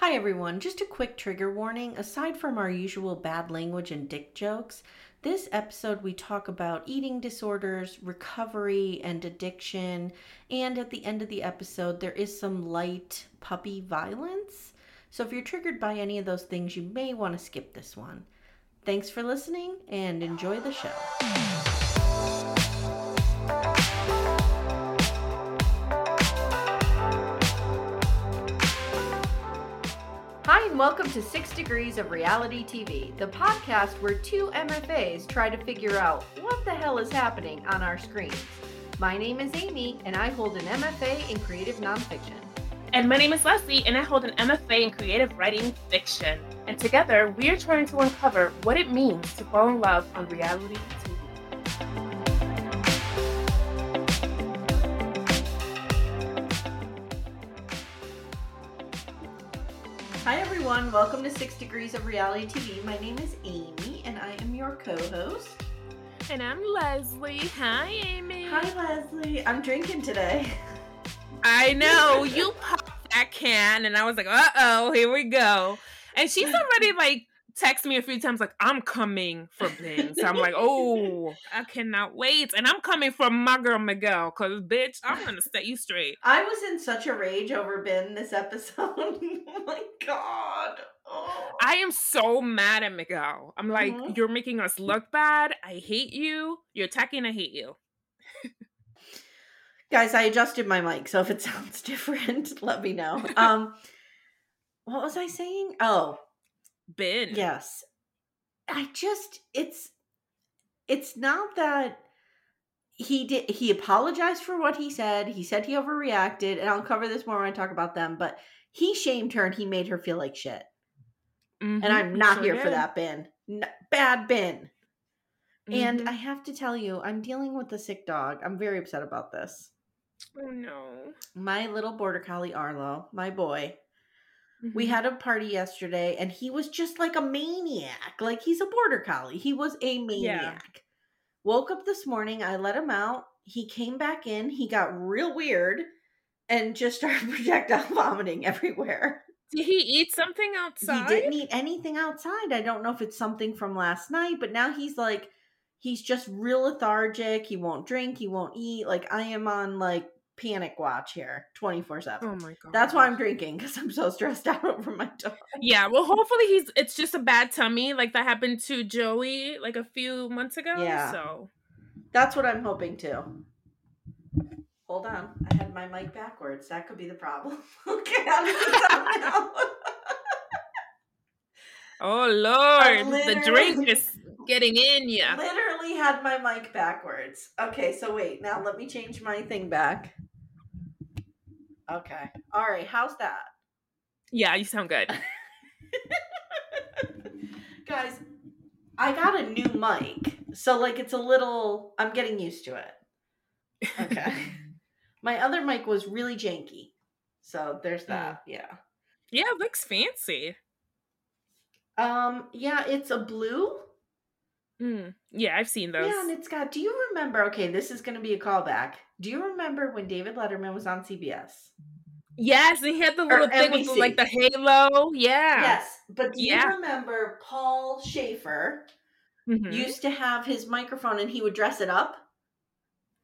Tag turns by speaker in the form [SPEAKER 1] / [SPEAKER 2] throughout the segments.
[SPEAKER 1] Hi everyone, just a quick trigger warning. Aside from our usual bad language and dick jokes, this episode we talk about eating disorders, recovery, and addiction. And at the end of the episode, there is some light puppy violence. So if you're triggered by any of those things, you may want to skip this one. Thanks for listening and enjoy the show. Hi, and welcome to Six Degrees of Reality TV, the podcast where two MFAs try to figure out what the hell is happening on our screens. My name is Amye, and I hold an MFA in creative nonfiction.
[SPEAKER 2] And my name is Leslie, and I hold an MFA in creative writing fiction. And together, we are trying to uncover what it means to fall in love on reality
[SPEAKER 1] everyone. Welcome to Six Degrees of Reality TV. My name is Amye, and I am your co host.
[SPEAKER 2] And I'm Leslie. Hi, Amye.
[SPEAKER 1] Hi, Leslie. I'm drinking today.
[SPEAKER 2] I know you popped that can, and I was like, "Uh oh, here we go." And she's already like texted me a few times, like, "I'm coming for Binh." So I'm like, "Oh, I cannot wait!" And I'm coming for my girl Miguel, cause bitch, I'm gonna set you straight.
[SPEAKER 1] I was in such a rage over Binh this episode. oh my god. Oh.
[SPEAKER 2] I am so mad at Miguel. I'm like,
[SPEAKER 1] Mhm.
[SPEAKER 2] you're making us look bad. I hate you. You're attacking. I hate you.
[SPEAKER 1] Guys, I adjusted my mic, so if it sounds different, let me know. Um what was I saying? Oh,
[SPEAKER 2] Binh.
[SPEAKER 1] yes. I just it's it's not that he did he apologized for what he said. He said he overreacted, and I'll cover this more when I talk about them, but he shamed her and he made her feel like shit.
[SPEAKER 2] Mhm,
[SPEAKER 1] And I'm not
[SPEAKER 2] sure
[SPEAKER 1] here for that, Binh. N- bad Binh. And
[SPEAKER 2] Mhm.
[SPEAKER 1] I have to tell you, I'm dealing with a sick dog. I'm very upset about this.
[SPEAKER 2] oh no.
[SPEAKER 1] My little border collie Arlo, my boy, we
[SPEAKER 2] Mhm.
[SPEAKER 1] had a party yesterday and he was just like a maniac. Like he's a border collie. He was a maniac. Woke up this morning, I let him out. He came back in, he got real weird and just started projectile vomiting everywhere.
[SPEAKER 2] Did he eat something outside?
[SPEAKER 1] He didn't eat anything outside. I don't know if it's something from last night, but now he's like he's just real lethargic. He won't drink, he won't eat. Like I am on like panic watch here 24/7.
[SPEAKER 2] Oh my god.
[SPEAKER 1] That's why I'm drinking cuz I'm so stressed out over my dog.
[SPEAKER 2] Yeah, well hopefully he's it's just a bad tummy like that happened to Joey like a few months ago.
[SPEAKER 1] Yeah.
[SPEAKER 2] So
[SPEAKER 1] That's what I'm hoping to. Hold on. I had my mic backwards. That could be the problem. okay, how does it?
[SPEAKER 2] Oh Lord, the drink is getting in ya.
[SPEAKER 1] Literally had my mic backwards. Okay, so wait. Now let me change my thing back. Okay. All right. How's that?
[SPEAKER 2] Yeah, you sound good.
[SPEAKER 1] Guys, I got a new mic. So like it's a little I'm getting used to it. Okay. my other mic was really janky. So there's that. Yeah.
[SPEAKER 2] yeah, it looks fancy.
[SPEAKER 1] Um yeah, it's a blue.
[SPEAKER 2] Mm. Yeah, I've seen those.
[SPEAKER 1] Yeah, and it's got do you remember okay, this is gonna be a callback. Do you remember when David Letterman was on CBS?
[SPEAKER 2] Yes, and he had the little thing with like the halo. Yeah.
[SPEAKER 1] Yes. But do
[SPEAKER 2] Yeah.
[SPEAKER 1] you remember Paul Shaffer
[SPEAKER 2] Mhm.
[SPEAKER 1] used to have his microphone and he would dress it up?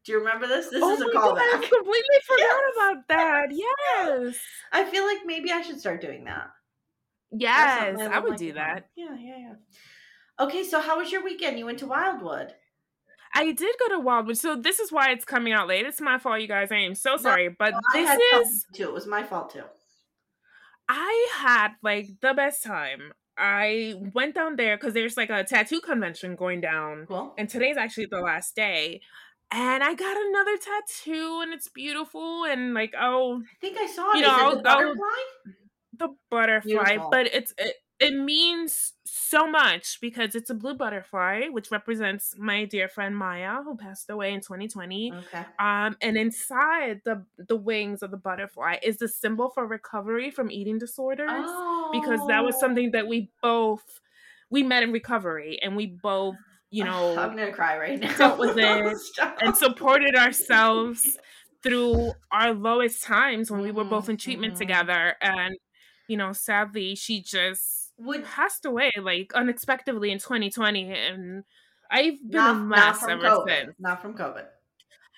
[SPEAKER 1] Do you remember this? This
[SPEAKER 2] oh
[SPEAKER 1] is a
[SPEAKER 2] God, I
[SPEAKER 1] callback.
[SPEAKER 2] completely forgot
[SPEAKER 1] Yes.
[SPEAKER 2] about that. Yes.
[SPEAKER 1] I feel like maybe I should start doing that.
[SPEAKER 2] Yes, I
[SPEAKER 1] would
[SPEAKER 2] do that.
[SPEAKER 1] Yeah, yeah, yeah. Okay, so how was your weekend? You went to Wildwood.
[SPEAKER 2] I did go to Wildwood, so this is why it's coming out late. It's my fault, you guys. I am so sorry, but
[SPEAKER 1] Well, I
[SPEAKER 2] this is
[SPEAKER 1] too. It was my fault too.
[SPEAKER 2] I had like the best time. I went down there because there's like a tattoo convention going down,
[SPEAKER 1] Cool.
[SPEAKER 2] and today's actually the last day. and I got another tattoo, and it's beautiful, and like oh,
[SPEAKER 1] I think I saw it.
[SPEAKER 2] You know, I'll
[SPEAKER 1] the butterfly?
[SPEAKER 2] the butterfly,
[SPEAKER 1] Beautiful.
[SPEAKER 2] but it's it, it means so much because it's a blue butterfly, which represents my dear friend Maya, who passed away in 2020.
[SPEAKER 1] Okay.
[SPEAKER 2] Um, and inside the the wings of the butterfly is the symbol for recovery from eating disorders.
[SPEAKER 1] Oh.
[SPEAKER 2] because that was something that we both we met in recovery and we both you know
[SPEAKER 1] I'm gonna cry right now.
[SPEAKER 2] dealt with it and supported ourselves through our lowest times when we were both in treatment
[SPEAKER 1] Mhm.
[SPEAKER 2] together and you know sadly she just
[SPEAKER 1] Would
[SPEAKER 2] passed away like unexpectedly in 2020 and i've been
[SPEAKER 1] not,
[SPEAKER 2] a mess ever
[SPEAKER 1] COVID.
[SPEAKER 2] since
[SPEAKER 1] Not from COVID.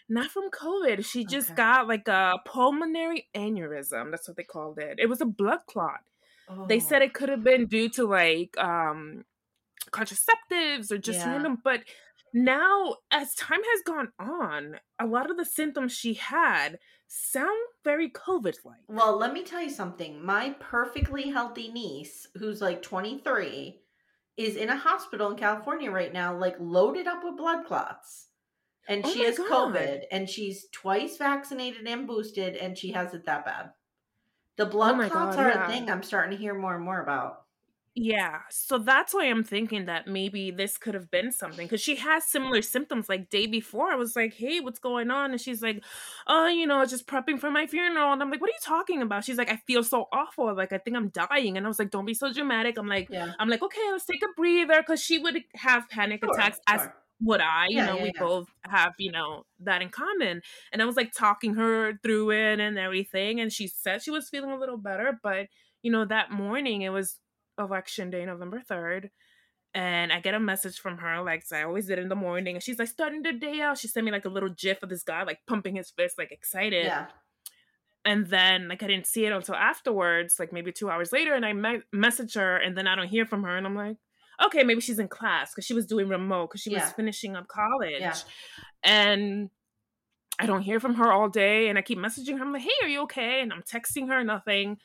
[SPEAKER 2] not from covid she just
[SPEAKER 1] Okay.
[SPEAKER 2] got like a pulmonary aneurysm that's what they called it it was a blood clot they
[SPEAKER 1] Oh.
[SPEAKER 2] said it could have been due to like um contraceptives or just
[SPEAKER 1] Yeah.
[SPEAKER 2] random but now as time has gone on a lot of the symptoms she had sound very covid like
[SPEAKER 1] Well, let me tell you something. My perfectly healthy niece, who's like 23, is in a hospital in California right now, like loaded up with blood clots. And
[SPEAKER 2] Oh
[SPEAKER 1] she has
[SPEAKER 2] God.
[SPEAKER 1] COVID and she's twice vaccinated and boosted and she has it that bad. The oh blood
[SPEAKER 2] Oh
[SPEAKER 1] clots
[SPEAKER 2] God,
[SPEAKER 1] are
[SPEAKER 2] yeah.
[SPEAKER 1] a thing I'm starting to hear more and more about.
[SPEAKER 2] Yeah so that's why i'm thinking that maybe this could have been something because she has similar symptoms like day before i was like hey what's going on and she's like oh you know just prepping for my funeral and i'm like what are you talking about she's like i feel so awful like i think i'm dying and i was like don't be so dramatic i'm like
[SPEAKER 1] Yeah.
[SPEAKER 2] I'm like, okay, let's take a breather because she would have panic
[SPEAKER 1] Sure,
[SPEAKER 2] attacks as would I. You
[SPEAKER 1] Yeah,
[SPEAKER 2] know,
[SPEAKER 1] yeah,
[SPEAKER 2] we
[SPEAKER 1] yeah.
[SPEAKER 2] both have, you know, that in common. And I was like talking her through it and everything. And she said she was feeling a little better. But, you know, that morning it was election day, November 3rd. And I get a message from her, like I always did in the morning. And she's like, starting the day out. She sent me like a little gif of this guy like pumping his fist, like excited
[SPEAKER 1] Yeah.
[SPEAKER 2] and then like I didn't see it until afterwards, like maybe two hours later, and I me- message her, and then I don't hear from her, and I'm like, okay, maybe she's in class because she was doing remote because she
[SPEAKER 1] Yeah.
[SPEAKER 2] was finishing up college,
[SPEAKER 1] Yeah.
[SPEAKER 2] and I don't hear from her all day, and I keep messaging her. I'm like, hey, are you okay? And I'm texting her, nothing.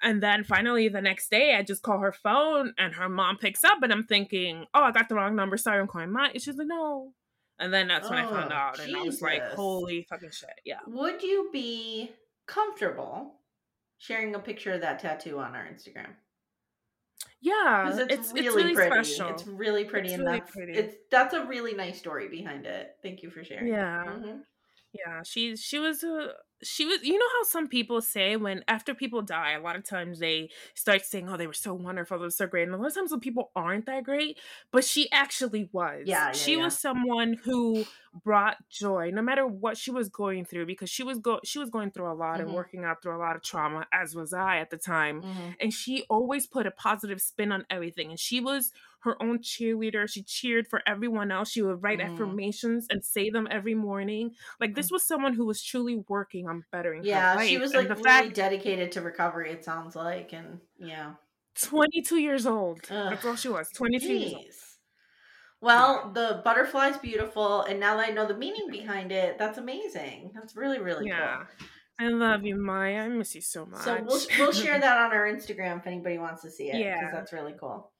[SPEAKER 2] And then finally the next day, I just call her phone, and her mom picks up, and I'm thinking, oh, I got the wrong number. Sorry, I'm calling mine. And she's like, no. And then that's when I found
[SPEAKER 1] Oh,
[SPEAKER 2] out, and I was like, holy fucking shit, yeah.
[SPEAKER 1] Would you be comfortable sharing a picture of that tattoo on our Instagram?
[SPEAKER 2] Yeah,
[SPEAKER 1] Because it's,
[SPEAKER 2] it's
[SPEAKER 1] really
[SPEAKER 2] it's really
[SPEAKER 1] pretty.
[SPEAKER 2] special.
[SPEAKER 1] It's really pretty,
[SPEAKER 2] It's
[SPEAKER 1] and
[SPEAKER 2] really
[SPEAKER 1] that's
[SPEAKER 2] pretty.
[SPEAKER 1] it's that's a really nice story behind it. Thank you for sharing.
[SPEAKER 2] Yeah.
[SPEAKER 1] Mhm.
[SPEAKER 2] Yeah, she she was a she was you know how some people say when after people die, a lot of times they start saying, Oh, they were so wonderful, they were so great. And a lot of times the people aren't that great, but she actually was.
[SPEAKER 1] Yeah, yeah,
[SPEAKER 2] she
[SPEAKER 1] yeah.
[SPEAKER 2] was someone who brought joy no matter what she was going through because she was go she was going through a lot
[SPEAKER 1] Mhm.
[SPEAKER 2] and working out through a lot of trauma, as was I at the time.
[SPEAKER 1] Mhm.
[SPEAKER 2] And she always put a positive spin on everything. And she was her own cheerleader. She cheered for everyone else. She would write
[SPEAKER 1] Mm.
[SPEAKER 2] affirmations and say them every morning. Like this was someone who was truly working on bettering her
[SPEAKER 1] Yeah,
[SPEAKER 2] life.
[SPEAKER 1] she was like
[SPEAKER 2] the
[SPEAKER 1] really
[SPEAKER 2] fact
[SPEAKER 1] dedicated to recovery. It sounds like, and yeah.
[SPEAKER 2] 22 years old.
[SPEAKER 1] Ugh.
[SPEAKER 2] That's all she was. 22 years old.
[SPEAKER 1] Well, the butterfly's beautiful, and now that I know the meaning behind it, that's amazing. That's really, really
[SPEAKER 2] Yeah.
[SPEAKER 1] cool.
[SPEAKER 2] I love you, Maya. I miss you so much.
[SPEAKER 1] So we'll we'll share that on our Instagram if anybody wants to see it.
[SPEAKER 2] Yeah.
[SPEAKER 1] because that's really cool.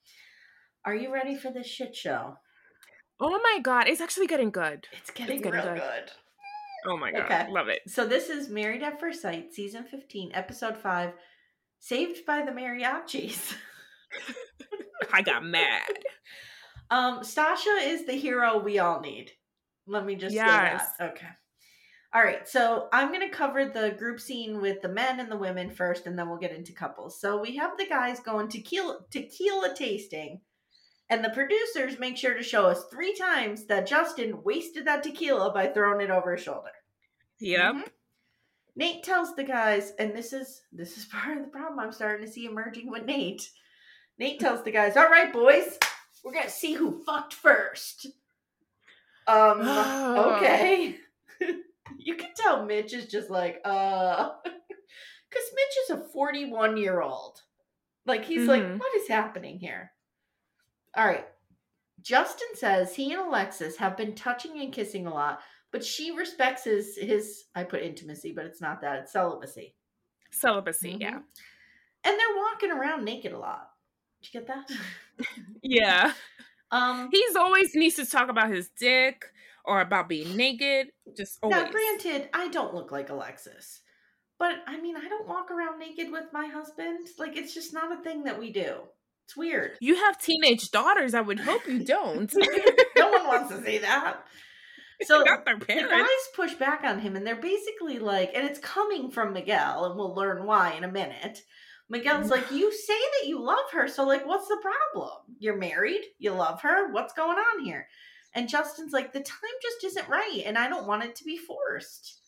[SPEAKER 1] Are you ready for this shit show?
[SPEAKER 2] oh my god, it's actually getting good.
[SPEAKER 1] It's getting,
[SPEAKER 2] getting
[SPEAKER 1] real
[SPEAKER 2] good.
[SPEAKER 1] good.
[SPEAKER 2] Oh my god,
[SPEAKER 1] Okay.
[SPEAKER 2] love it.
[SPEAKER 1] So this is Married at First Sight, season fifteen, episode five, Saved by the Mariachis.
[SPEAKER 2] I got mad.
[SPEAKER 1] Um, Stacia is the hero we all need. Let me just
[SPEAKER 2] Yes.
[SPEAKER 1] say that. Okay. All right, so I'm going to cover the group scene with the men and the women first, and then we'll get into couples. So we have the guys going tequila, tequila tasting, and the producers make sure to show us three times that Justin wasted that tequila by throwing it over his shoulder.
[SPEAKER 2] Yep.
[SPEAKER 1] Mhm. Nate tells the guys, and this is this is part of the problem I'm starting to see emerging with Nate. Nate tells the guys, "All right, boys, we're gonna see who fucked first. Um, okay. you can tell Mitch is just like, uh, because Mitch is a 41 year old. Like he's like,
[SPEAKER 2] Mhm.
[SPEAKER 1] what is happening here? All right. Justin says he and Alexis have been touching and kissing a lot, but she respects his his I put intimacy, but it's not that, it's celibacy.
[SPEAKER 2] Celibacy, yeah.
[SPEAKER 1] Mhm. And they're walking around naked a lot. Did you get that?
[SPEAKER 2] Yeah.
[SPEAKER 1] Um
[SPEAKER 2] He's always needs to talk about his dick or about being naked. Just always.
[SPEAKER 1] Now, granted, I don't look like Alexis, but I mean, I don't walk around naked with my husband. Like, it's just not a thing that we do. It's weird.
[SPEAKER 2] You have teenage daughters. I would hope you don't.
[SPEAKER 1] no one wants to see that. So the guys push back on him, and they're basically like, and it's coming from Miguel, and we'll learn why in a minute. Miguel's mm. like, you say that you love her, so like, what's the problem? You're married, you love her. What's going on here? And Justin's like, the time just isn't right, and I don't want it to be forced.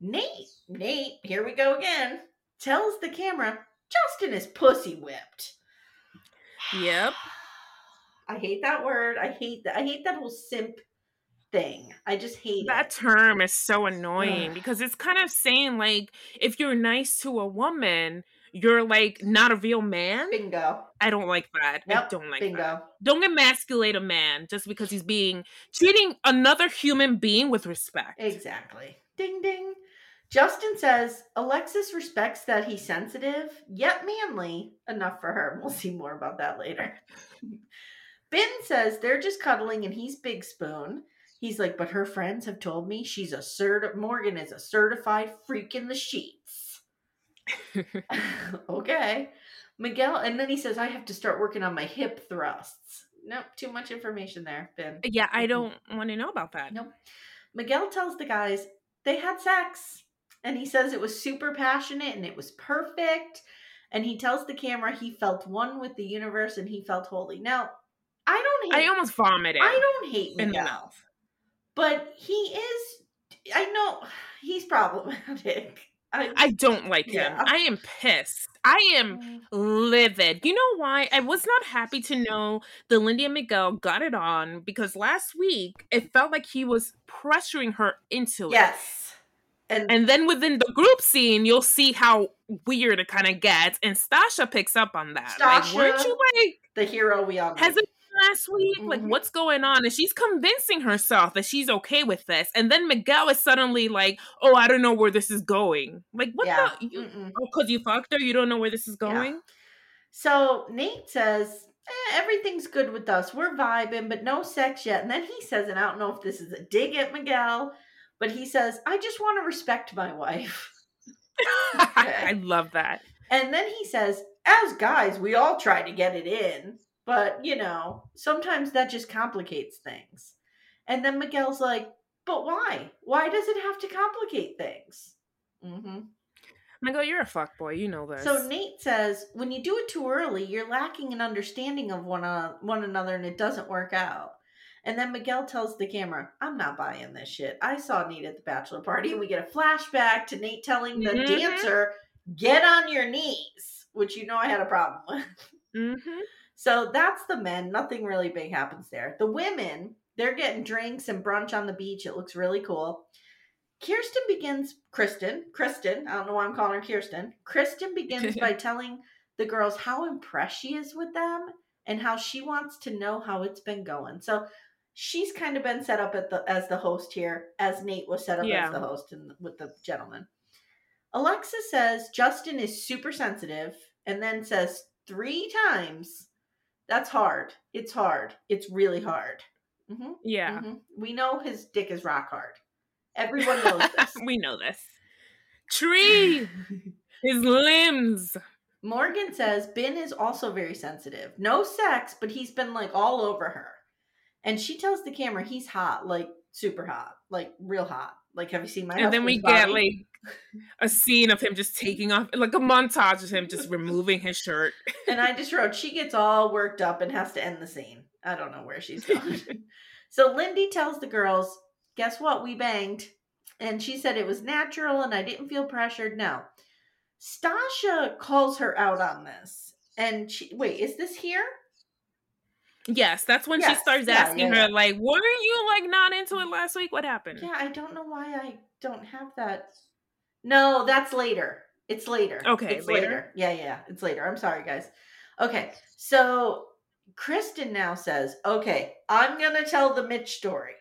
[SPEAKER 1] Nate, Nate, here we go again. Tells the camera, Justin is pussy whipped.
[SPEAKER 2] Yep.
[SPEAKER 1] I hate that word. I hate that. I hate that whole simp thing. I just hate
[SPEAKER 2] That
[SPEAKER 1] it.
[SPEAKER 2] term is so annoying
[SPEAKER 1] Ugh.
[SPEAKER 2] because it's kind of saying like if you're nice to a woman, you're like not a real man.
[SPEAKER 1] Bingo.
[SPEAKER 2] I don't like that. I
[SPEAKER 1] Nope,
[SPEAKER 2] don't like
[SPEAKER 1] Bingo.
[SPEAKER 2] that. Don't emasculate a man just because he's being treating another human being with respect.
[SPEAKER 1] Exactly. Ding ding. Justin says Alexis respects that he's sensitive, yet manly enough for her. We'll see more about that later. Binh says they're just cuddling and he's big spoon. He's like, but her friends have told me she's a cert. Morgan is a certified freak in the sheets. okay. Miguel, and then he says, I have to start working on my hip thrusts. Nope, too much information there, Binh.
[SPEAKER 2] yeah, I don't want to know about that.
[SPEAKER 1] Nope. Miguel tells the guys they had sex and he says it was super passionate and it was perfect. And he tells the camera he felt one with the universe and he felt holy. Now, I don't hate
[SPEAKER 2] I almost vomited.
[SPEAKER 1] I don't hate
[SPEAKER 2] in the
[SPEAKER 1] Miguel,
[SPEAKER 2] mouth.
[SPEAKER 1] but he is I know he's problematic. I,
[SPEAKER 2] I don't like him. I am pissed. I am mm. livid. You know why? I was not happy to know that Lindy and Miguel got it on because last week it felt like he was pressuring her into it.
[SPEAKER 1] yes. And,
[SPEAKER 2] And then within the group scene, you'll see how weird it kind of gets. And Stacia picks up on that. Like, weren't
[SPEAKER 1] Stacia.
[SPEAKER 2] you like
[SPEAKER 1] the hero we all
[SPEAKER 2] hesitant last week? Like,
[SPEAKER 1] Mhm.
[SPEAKER 2] what's going on? And she's convincing herself that she's okay with this. And then Miguel is suddenly like, oh, I don't know where this is going. Like, what
[SPEAKER 1] Yeah.
[SPEAKER 2] the? You, oh, because you fucked her? You don't know where this is
[SPEAKER 1] Yeah.
[SPEAKER 2] going?
[SPEAKER 1] So Nate says, eh, everything's good with us. We're vibing, but no sex yet. And then he says, and I don't know if this is a dig at Miguel, but he says, I just want to respect my wife.
[SPEAKER 2] I love that.
[SPEAKER 1] And then he says, as guys, we all try to get it in, but you know, sometimes that just complicates things. And then Miguel's like, but why? Why does it have to complicate things? Mm-hmm.
[SPEAKER 2] Miguel, you're a fuck boy. You know this.
[SPEAKER 1] So Nate says, when you do it too early, you're lacking an understanding of one uh, one another, and it doesn't work out. And then Miguel tells the camera, "I'm not buying this shit. I saw Nate at the bachelor party, and we get a flashback to Nate telling the
[SPEAKER 2] Mhm.
[SPEAKER 1] dancer, "Get on your knees," which you know I had a problem with.
[SPEAKER 2] hmm
[SPEAKER 1] So that's the men. Nothing really big happens there. The women, they're getting drinks and brunch on the beach. It looks really cool. Kirsten begins, Krysten, Krysten, I don't know why I'm calling her Kirsten. Krysten begins by telling the girls how impressed she is with them and how she wants to know how it's been going. So she's kind of been set up at the as the host here, as Nate was set up
[SPEAKER 2] Yeah.
[SPEAKER 1] as the host and with the gentleman. Alexa says Justin is super sensitive and then says three times, that's hard. It's hard. It's really hard. hmm
[SPEAKER 2] Yeah.
[SPEAKER 1] We know his dick is rock hard. Everyone knows this.
[SPEAKER 2] we know this. Tree, his limbs.
[SPEAKER 1] Morgan says Binh is also very sensitive. No sex, but he's been like all over her. And she tells the camera he's hot, like super hot, like real hot. Like, have you seen my
[SPEAKER 2] and then we
[SPEAKER 1] husband's
[SPEAKER 2] get like a scene of him just taking off, like a montage of him just removing his shirt.
[SPEAKER 1] and I just wrote, she gets all worked up and has to end the scene. I don't know where she's going. so Lindy tells the girls, guess what? We banged. And she said it was natural and I didn't feel pressured. No. Stacia calls her out on this. And she, wait, is this here?
[SPEAKER 2] Yes, that's when she starts asking
[SPEAKER 1] yeah,
[SPEAKER 2] her, like, weren't you like not into it last week? What happened?
[SPEAKER 1] Yeah, I don't know why I don't have that. No, that's later. It's later.
[SPEAKER 2] Okay,
[SPEAKER 1] it's
[SPEAKER 2] later?
[SPEAKER 1] Yeah, yeah, it's later. I'm sorry, guys. Okay, so Krysten now says, "Okay, I'm gonna tell the Mitch story."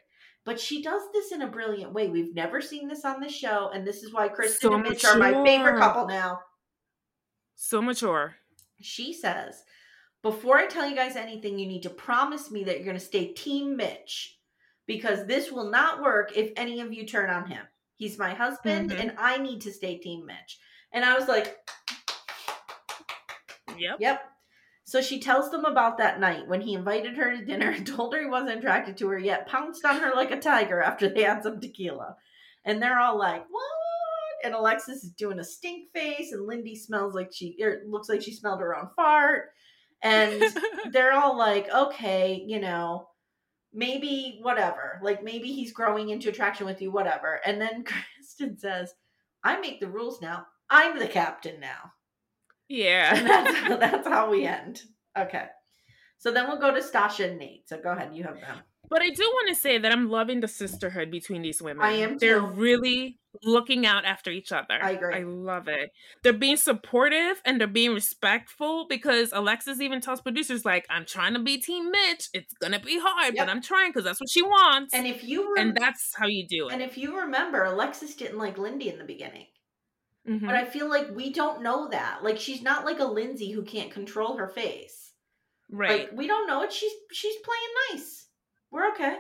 [SPEAKER 1] But she does this in a brilliant way. We've never seen this on the show, and this is why Krysten
[SPEAKER 2] So
[SPEAKER 1] and Mitch are my favorite couple now.
[SPEAKER 2] So mature.
[SPEAKER 1] She says, Before I tell you guys anything, you need to promise me that you're going to stay Team Mitch. because this will not work if any of you turn on him. He's my husband
[SPEAKER 2] Mhm.
[SPEAKER 1] and I need to stay Team Mitch. And I was like,
[SPEAKER 2] Yep.
[SPEAKER 1] Yep. So she tells them about that night when he invited her to dinner and told her he wasn't attracted to her yet, pounced on her like a tiger after they had some tequila. And they're all like, What? And Alexis is doing a stink face, and Lindy smells like she, or looks like she smelled her own fart. And they're all like, Okay, you know, maybe whatever. Like maybe he's growing into attraction with you, whatever. And then Krysten says, I make the rules now. I'm the captain now. And
[SPEAKER 2] yeah.
[SPEAKER 1] that's, that's how we end. Okay. So then we'll go to Stacia and Nate. So go ahead, you have them.
[SPEAKER 2] But I do want to say that I'm loving the sisterhood between these women.
[SPEAKER 1] I am Too.
[SPEAKER 2] They're really looking out after each other.
[SPEAKER 1] I agree.
[SPEAKER 2] I love it. They're being supportive and they're being respectful because Alexis even tells producers like, "I'm trying to be Team Mitch. It's gonna be hard,
[SPEAKER 1] Yep.
[SPEAKER 2] but I'm trying because that's what she wants."
[SPEAKER 1] And if you rem-
[SPEAKER 2] and that's how you do
[SPEAKER 1] and if you remember, Alexis didn't like Lindy in the beginning.
[SPEAKER 2] Mhm.
[SPEAKER 1] But I feel like we don't know that. Like she's not like a Lindsay who can't control her face.
[SPEAKER 2] right.
[SPEAKER 1] Like we don't know it. She's she's playing nice. We're okay.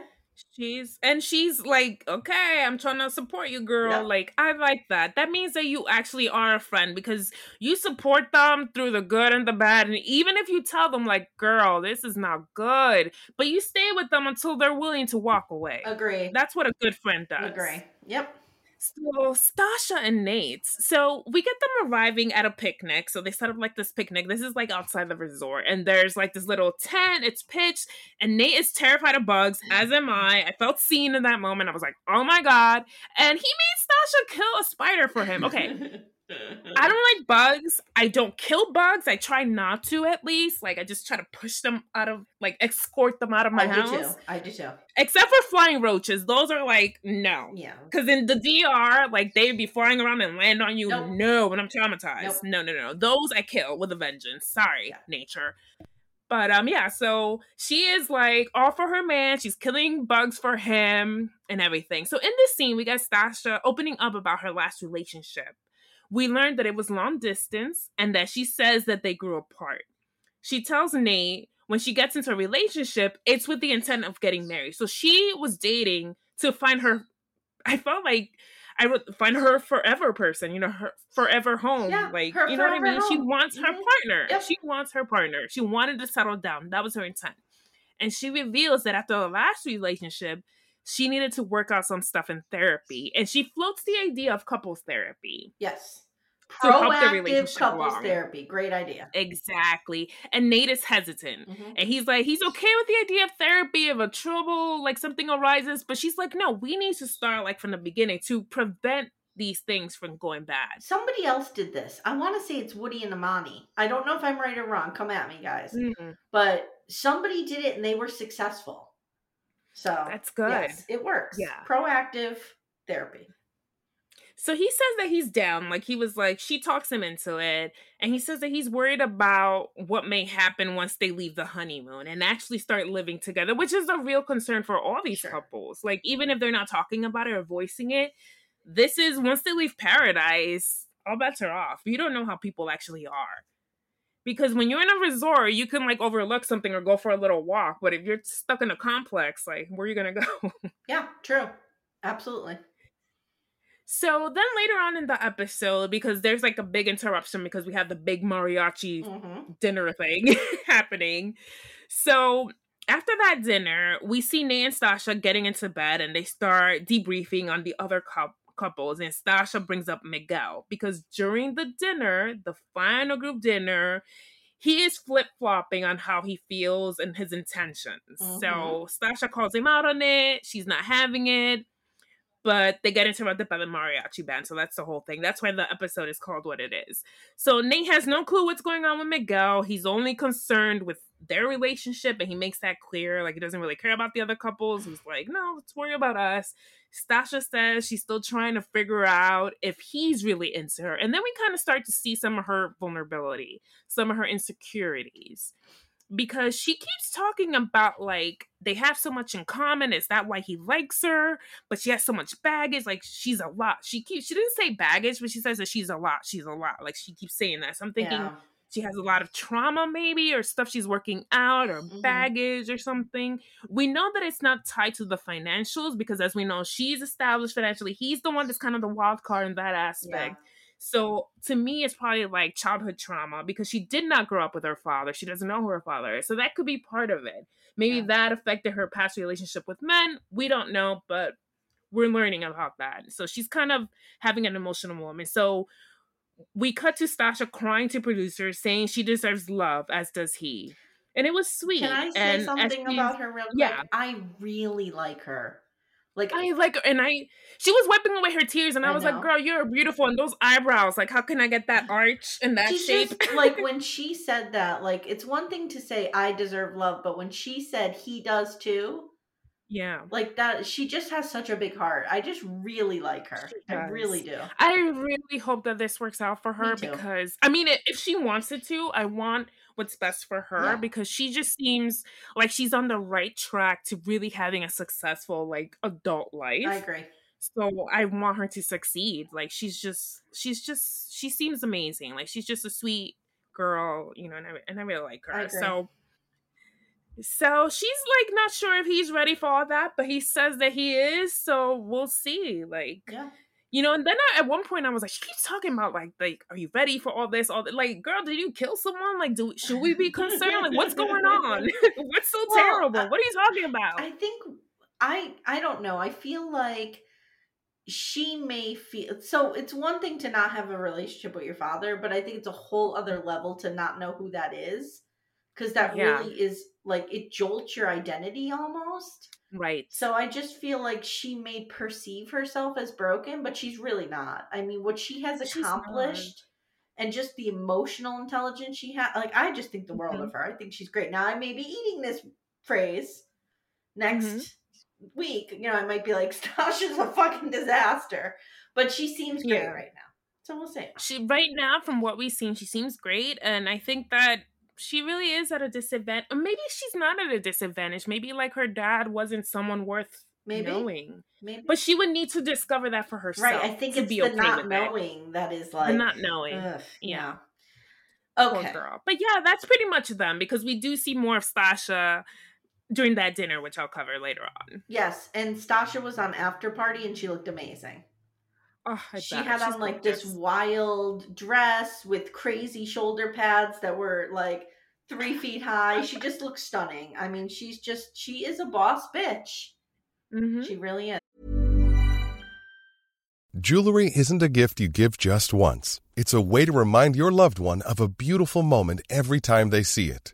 [SPEAKER 2] She's and she's like, okay, I'm trying to support you, girl.
[SPEAKER 1] Yeah.
[SPEAKER 2] Like, I like that. That means that you actually are a friend because you support them through the good and the bad. And even if you tell them, like, girl, this is not good, but you stay with them until they're willing to walk away.
[SPEAKER 1] Agree.
[SPEAKER 2] That's what a good friend does.
[SPEAKER 1] Agree. Yep.
[SPEAKER 2] So Stacia and Nate. So we get them arriving at a picnic. So they set up like this picnic. This is like outside the resort, and there's like this little tent. It's pitched, and Nate is terrified of bugs, as am I. I felt seen in that moment. I was like, oh my god! And he made Stacia kill a spider for him. Okay, I don't like bugs. I don't kill bugs. I try not to at least. Like I just try to push them out of like escort them out of my
[SPEAKER 1] I
[SPEAKER 2] house.
[SPEAKER 1] do too. I do too.
[SPEAKER 2] Except for flying roaches. Those are like no.
[SPEAKER 1] Yeah.
[SPEAKER 2] Because in the DR, like they'd be flying around and land on you.
[SPEAKER 1] Nope.
[SPEAKER 2] No, and I'm traumatized.
[SPEAKER 1] Nope.
[SPEAKER 2] No, no, no. Those I kill with a vengeance. Sorry,
[SPEAKER 1] Yeah.
[SPEAKER 2] nature. But um, yeah. So she is like all for her man. She's killing bugs for him and everything. So in this scene, we got Stacia opening up about her last relationship. We learned that it was long distance and that she says that they grew apart. She tells Nate when she gets into a relationship, it's with the intent of getting married. So she was dating to find her. I felt like I would find her forever person, you know, her forever home.
[SPEAKER 1] Yeah,
[SPEAKER 2] like, you know what I mean? She wants her
[SPEAKER 1] Mhm.
[SPEAKER 2] partner.
[SPEAKER 1] Yep.
[SPEAKER 2] She wants her partner. She wanted to settle down. That was her intent. And she reveals that after the last relationship, she needed to work out some stuff in therapy. And she floats the idea of couples therapy.
[SPEAKER 1] Yes.
[SPEAKER 2] To help their
[SPEAKER 1] Proactive couples
[SPEAKER 2] along.
[SPEAKER 1] therapy. Great idea.
[SPEAKER 2] Exactly. And Nate is hesitant.
[SPEAKER 1] Mhm.
[SPEAKER 2] And he's like, he's okay with the idea of therapy if a trouble, like something arises. But she's like, no, we need to start like from the beginning to prevent these things from going bad.
[SPEAKER 1] Somebody else did this. I want to say it's Woody and Amani. I don't know if I'm right or wrong. Come at me, guys.
[SPEAKER 2] Mhm.
[SPEAKER 1] But somebody did it and they were successful. So
[SPEAKER 2] That's good.
[SPEAKER 1] Yes, it works.
[SPEAKER 2] Yeah.
[SPEAKER 1] Proactive therapy.
[SPEAKER 2] So he says that he's down. Like he was like, she talks him into it. And he says that he's worried about what may happen once they leave the honeymoon and actually start living together, which is a real concern for all these
[SPEAKER 1] Sure.
[SPEAKER 2] couples. Like, even if they're not talking about it or voicing it, this is once they leave paradise, all bets are off. You don't know how people actually are. Because when you're in a resort, you can like overlook something or go for a little walk. But if you're stuck in a complex, like, where are you going to go?
[SPEAKER 1] Yeah, true. Absolutely.
[SPEAKER 2] So then later on in the episode, because there's like a big interruption because we have the big mariachi
[SPEAKER 1] hmm
[SPEAKER 2] dinner thing happening. So after that dinner, we see Nate and Stacia getting into bed and they start debriefing on the other cou- couples. And Stacia brings up Miguel because during the dinner, the final group dinner, he is flip flopping on how he feels and his intentions. So mm-hmm. Stacia calls him out on it. She's not having it. But they get interrupted by the mariachi band. So that's the whole thing. That's why the episode is called what it is. So Nate has no clue what's going on with Miguel. He's only concerned with their relationship, and he makes that clear. Like he doesn't really care about the other couples. He's like, no, let's worry about us. Stacia says she's still trying to figure out if he's really into her. And then we kind of start to see some of her vulnerability, some of her insecurities. Because she keeps talking about like they have so much in common. Is that why he likes her? But she has so much baggage. Like she's a lot. She keeps she didn't say baggage, but she says that she's a lot. She's a lot. Like she keeps saying that. So I'm thinking,
[SPEAKER 1] yeah.
[SPEAKER 2] she has a lot of trauma maybe or stuff she's working out or
[SPEAKER 1] Mhm.
[SPEAKER 2] baggage or something we know that it's not tied to the financials because as we know she's established financially he's the one that's kind of the wild card in that aspect so to me it's probably like childhood trauma because she did not grow up with her father she doesn't know who her father is so that could be part of it maybe
[SPEAKER 1] Yeah.
[SPEAKER 2] that affected her past relationship with men we don't know but we're learning about that so she's kind of having an emotional moment so we cut to Stacia crying to producers saying she deserves love as does he. And it was sweet.
[SPEAKER 1] Can I say
[SPEAKER 2] and
[SPEAKER 1] something about her real quick?
[SPEAKER 2] Yeah.
[SPEAKER 1] I really like her. Like
[SPEAKER 2] I eh like her and I she was wiping away her tears and I,
[SPEAKER 1] I
[SPEAKER 2] was
[SPEAKER 1] know.
[SPEAKER 2] like, girl, you're beautiful and those eyebrows, like how can I get that arch and that
[SPEAKER 1] she's
[SPEAKER 2] shape?
[SPEAKER 1] just like when she said that, like it's one thing to say I deserve love, but when she said he does too,
[SPEAKER 2] yeah.
[SPEAKER 1] like that she just has such a big heart. I just really like her. I really do.
[SPEAKER 2] I really hope that this works out for her because I mean, if she wants it to, I want what's best for her
[SPEAKER 1] Yeah.
[SPEAKER 2] because she just seems like she's on the right track to really having a successful like adult life.
[SPEAKER 1] I agree.
[SPEAKER 2] So I want her to succeed. Like she's just she's just she seems amazing. Like she's just a sweet girl, you know, and I and I really like her. So so she's like not sure if he's ready for all that, but he says that he is, so we'll see. Like
[SPEAKER 1] Yeah.
[SPEAKER 2] You know, and then I, at one point I was like, she keeps talking about like, like, are you ready for all this? All that? Like, girl, did you kill someone? Like, do should we be concerned? Like, what's going on? what's so
[SPEAKER 1] Well,
[SPEAKER 2] terrible?
[SPEAKER 1] I-
[SPEAKER 2] what are you talking about?
[SPEAKER 1] I think I I don't know. I feel like she may feel so it's one thing to not have a relationship with your father, but I think it's a whole other level to not know who that is. Cause that
[SPEAKER 2] Yeah.
[SPEAKER 1] really is like it jolts your identity almost.
[SPEAKER 2] Right.
[SPEAKER 1] So I just feel like she may perceive herself as broken, but she's really not. I mean, what she has
[SPEAKER 2] She's not.
[SPEAKER 1] accomplished and just the emotional intelligence she has, like, I just think the world
[SPEAKER 2] Mm-hmm.
[SPEAKER 1] of her. I think she's great. Now, I may be eating this phrase next
[SPEAKER 2] Mm-hmm.
[SPEAKER 1] week. You know, I might be like, Stacia's a fucking disaster, but she seems great
[SPEAKER 2] Yeah.
[SPEAKER 1] right now. So we'll see.
[SPEAKER 2] she right now from what we've seen she seems great and i think that she really is at a disadvantage or maybe she's not at a disadvantage maybe like her dad wasn't someone worth
[SPEAKER 1] Maybe.
[SPEAKER 2] knowing
[SPEAKER 1] Maybe.
[SPEAKER 2] but she would need to discover that for herself
[SPEAKER 1] right. I think it's
[SPEAKER 2] be
[SPEAKER 1] the
[SPEAKER 2] okay
[SPEAKER 1] not knowing that is like,
[SPEAKER 2] the not knowing
[SPEAKER 1] ugh,
[SPEAKER 2] yeah.
[SPEAKER 1] yeah.
[SPEAKER 2] Poor
[SPEAKER 1] Okay.
[SPEAKER 2] girl. But yeah, that's pretty much them because we do see more of Stacia during that dinner, which I'll cover later on.
[SPEAKER 1] Yes, and Stacia was on after party and she looked amazing.
[SPEAKER 2] Oh, I
[SPEAKER 1] she
[SPEAKER 2] bet.
[SPEAKER 1] had
[SPEAKER 2] She's
[SPEAKER 1] on like this wild dress with crazy shoulder pads that were like three feet high. She just looks stunning. I mean, she's just she is a boss bitch.
[SPEAKER 2] Mhm.
[SPEAKER 1] She really is.
[SPEAKER 3] Jewelry isn't a gift you give just once. It's a way to remind your loved one of a beautiful moment every time they see it.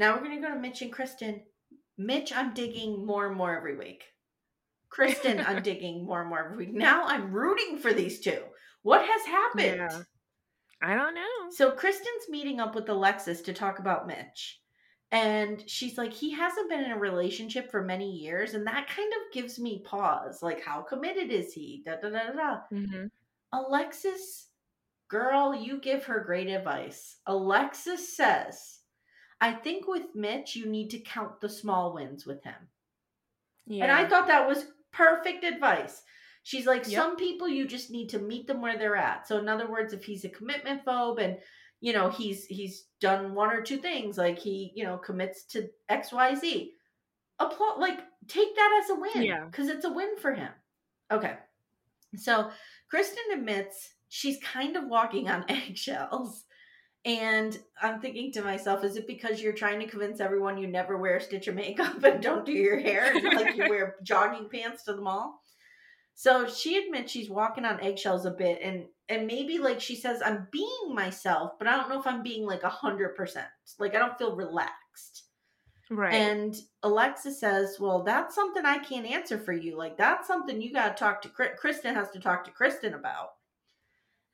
[SPEAKER 1] Now we're gonna go to Mitch and Krysten. Mitch, I'm digging more and more every week. Krysten, I'm digging more and more every week. Now I'm rooting for these two. What has happened?
[SPEAKER 2] Yeah. I don't know.
[SPEAKER 1] So Krysten's meeting up with Alexis to talk about Mitch. And she's like, he hasn't been in a relationship for many years. And that kind of gives me pause. Like, how committed is he? Da da da da. da.
[SPEAKER 2] hmm
[SPEAKER 1] Alexis, girl, you give her great advice. Alexis says, I think with Mitch, you need to count the small wins with him.
[SPEAKER 2] Yeah.
[SPEAKER 1] And I thought that was perfect advice. She's like,
[SPEAKER 2] Yep.
[SPEAKER 1] some people you just need to meet them where they're at. So in other words, if he's a commitment phobe and you know he's he's done one or two things, like he you know commits to X Y Z, applaud like take that as a win,
[SPEAKER 2] Yeah.
[SPEAKER 1] because it's a win for him. Okay, so Krysten admits she's kind of walking on eggshells, And I'm thinking to myself, is it because you're trying to convince everyone you never wear a stitch of makeup and don't do your hair, like you wear jogging pants to the mall? So she admits she's walking on eggshells a bit, and and maybe like she says, I'm being myself, but I don't know if I'm being like a hundred percent. Like I don't feel relaxed.
[SPEAKER 2] Right.
[SPEAKER 1] And Alexa says, Well, that's something I can't answer for you. Like, that's something you got to talk to Krysten has to talk to Krysten about.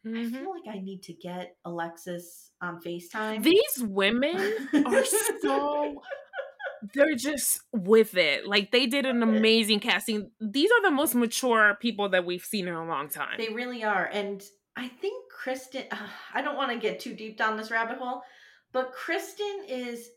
[SPEAKER 1] I
[SPEAKER 2] Mhm.
[SPEAKER 1] feel like I need to get Alexis on FaceTime.
[SPEAKER 2] These women are so they're just with it. Like they did an amazing casting. These are the most mature people that we've seen in a long time.
[SPEAKER 1] They really are. And I think Krysten, I don't want to get too deep down this rabbit hole, but Krysten is,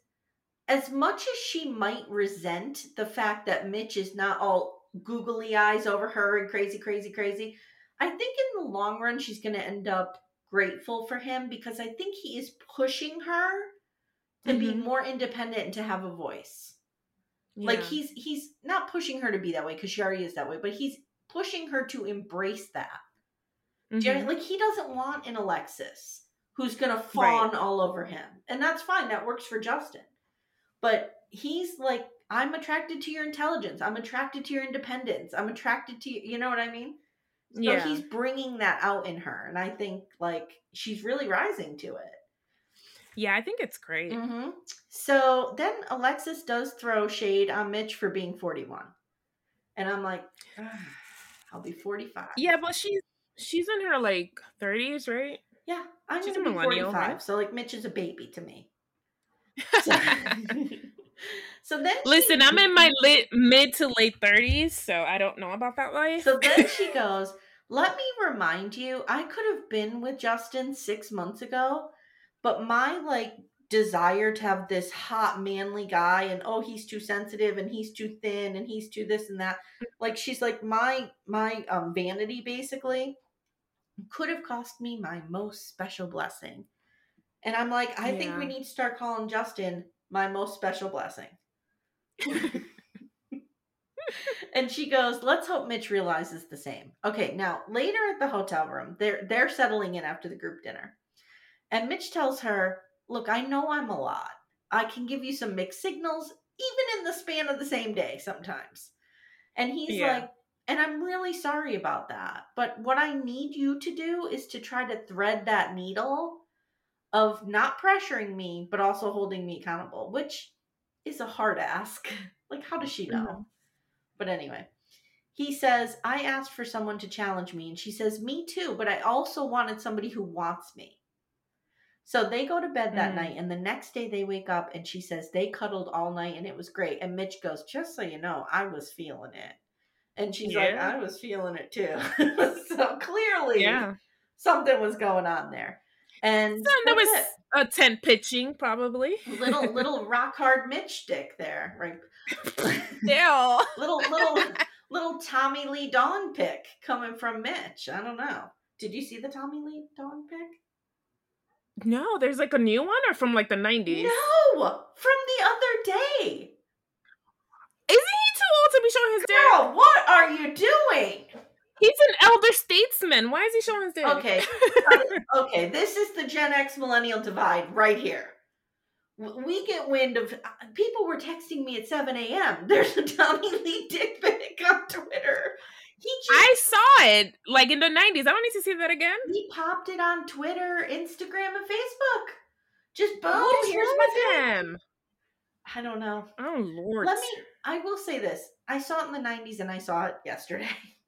[SPEAKER 1] as much as she might resent the fact that Mitch is not all googly eyes over her and crazy, crazy, crazy, I think in the long run, she's going to end up grateful for him because I think he is pushing her to be
[SPEAKER 2] Mhm.
[SPEAKER 1] more independent and to have a voice. Like he's he's not pushing her to be that way because she already is that way, but he's pushing her to embrace that. Do you know-
[SPEAKER 2] Mhm.
[SPEAKER 1] like he doesn't want an Alexis who's gonna
[SPEAKER 2] Right.
[SPEAKER 1] fawn all over him, and that's fine. That works for Justin, but he's like, I'm attracted to your intelligence. I'm attracted to your independence. I'm attracted to you. You know what I mean? So
[SPEAKER 2] yeah.
[SPEAKER 1] he's bringing that out in her, and I think like she's really rising to it.
[SPEAKER 2] yeah, I think it's great.
[SPEAKER 1] hmm So then Alexis does throw shade on Mitch for being 41, and I'm like, "Ah, I'll be 45.
[SPEAKER 2] Yeah, but she's she's in her like 30s, right?
[SPEAKER 1] Yeah, I'm
[SPEAKER 2] She's
[SPEAKER 1] gonna
[SPEAKER 2] a
[SPEAKER 1] be
[SPEAKER 2] millennial,
[SPEAKER 1] 45.
[SPEAKER 2] right?
[SPEAKER 1] So like Mitch is a baby to me. So, so then she-
[SPEAKER 2] Listen, I'm in my lit, mid to late 30s, so I don't know about that life.
[SPEAKER 1] So then she goes, Let me remind you, I could have been with Justin six months ago, but my like desire to have this hot manly guy and oh he's too sensitive and he's too thin and he's too this and that. Like she's like my my um vanity basically could have cost me my most special blessing. And i'm like i think we need to start calling justin my most special blessing and she goes, "Let's hope Mitch realizes the same." Okay, now later at the hotel room, they're they're settling in after the group dinner, and Mitch tells her, "Look, I know I'm a lot. I can give you some mixed signals, even in the span of the same day sometimes." And he's
[SPEAKER 2] Yeah.
[SPEAKER 1] like, "And I'm really sorry about that, but what I need you to do is to try to thread that needle of not pressuring me, but also holding me accountable, which is a hard ask. Like, how does she know?" But anyway, he says, I asked for someone to challenge me. And she says, Me too, but I also wanted somebody who wants me. So they go to bed that
[SPEAKER 2] Mm.
[SPEAKER 1] night, and the next day they wake up, and she says they cuddled all night and it was great. And Mitch goes, Just so you know, I was feeling it. And she's like, I was feeling it too. so clearly,
[SPEAKER 2] yeah.
[SPEAKER 1] something was going on there. And
[SPEAKER 2] So there
[SPEAKER 1] that's
[SPEAKER 2] was a tent pitching, probably.
[SPEAKER 1] little little rock hard Mitch dick there, right?
[SPEAKER 2] Ew.
[SPEAKER 1] little little little Tommy Lee Dawn pick coming from Mitch. I don't know. Did you see the Tommy Lee Dawn pick?
[SPEAKER 2] No, there's like a new one or from like the 90s?
[SPEAKER 1] No, from the other
[SPEAKER 2] 10? Why is he showing his dick?
[SPEAKER 1] Okay. okay. This is the Gen X millennial divide right here. We get wind of uh, people were texting me at 7 a.m. There's a Tommy Lee dick pic on Twitter. He just,
[SPEAKER 2] I saw it like in the 90s. I don't need to see that again.
[SPEAKER 1] He popped it on Twitter, Instagram, and Facebook. Just boom.
[SPEAKER 2] Oh,
[SPEAKER 1] here's my
[SPEAKER 2] him?
[SPEAKER 1] Dick. I don't know.
[SPEAKER 2] Oh Lord.
[SPEAKER 1] Let me I will say this. I saw it in the 90s and I saw it yesterday.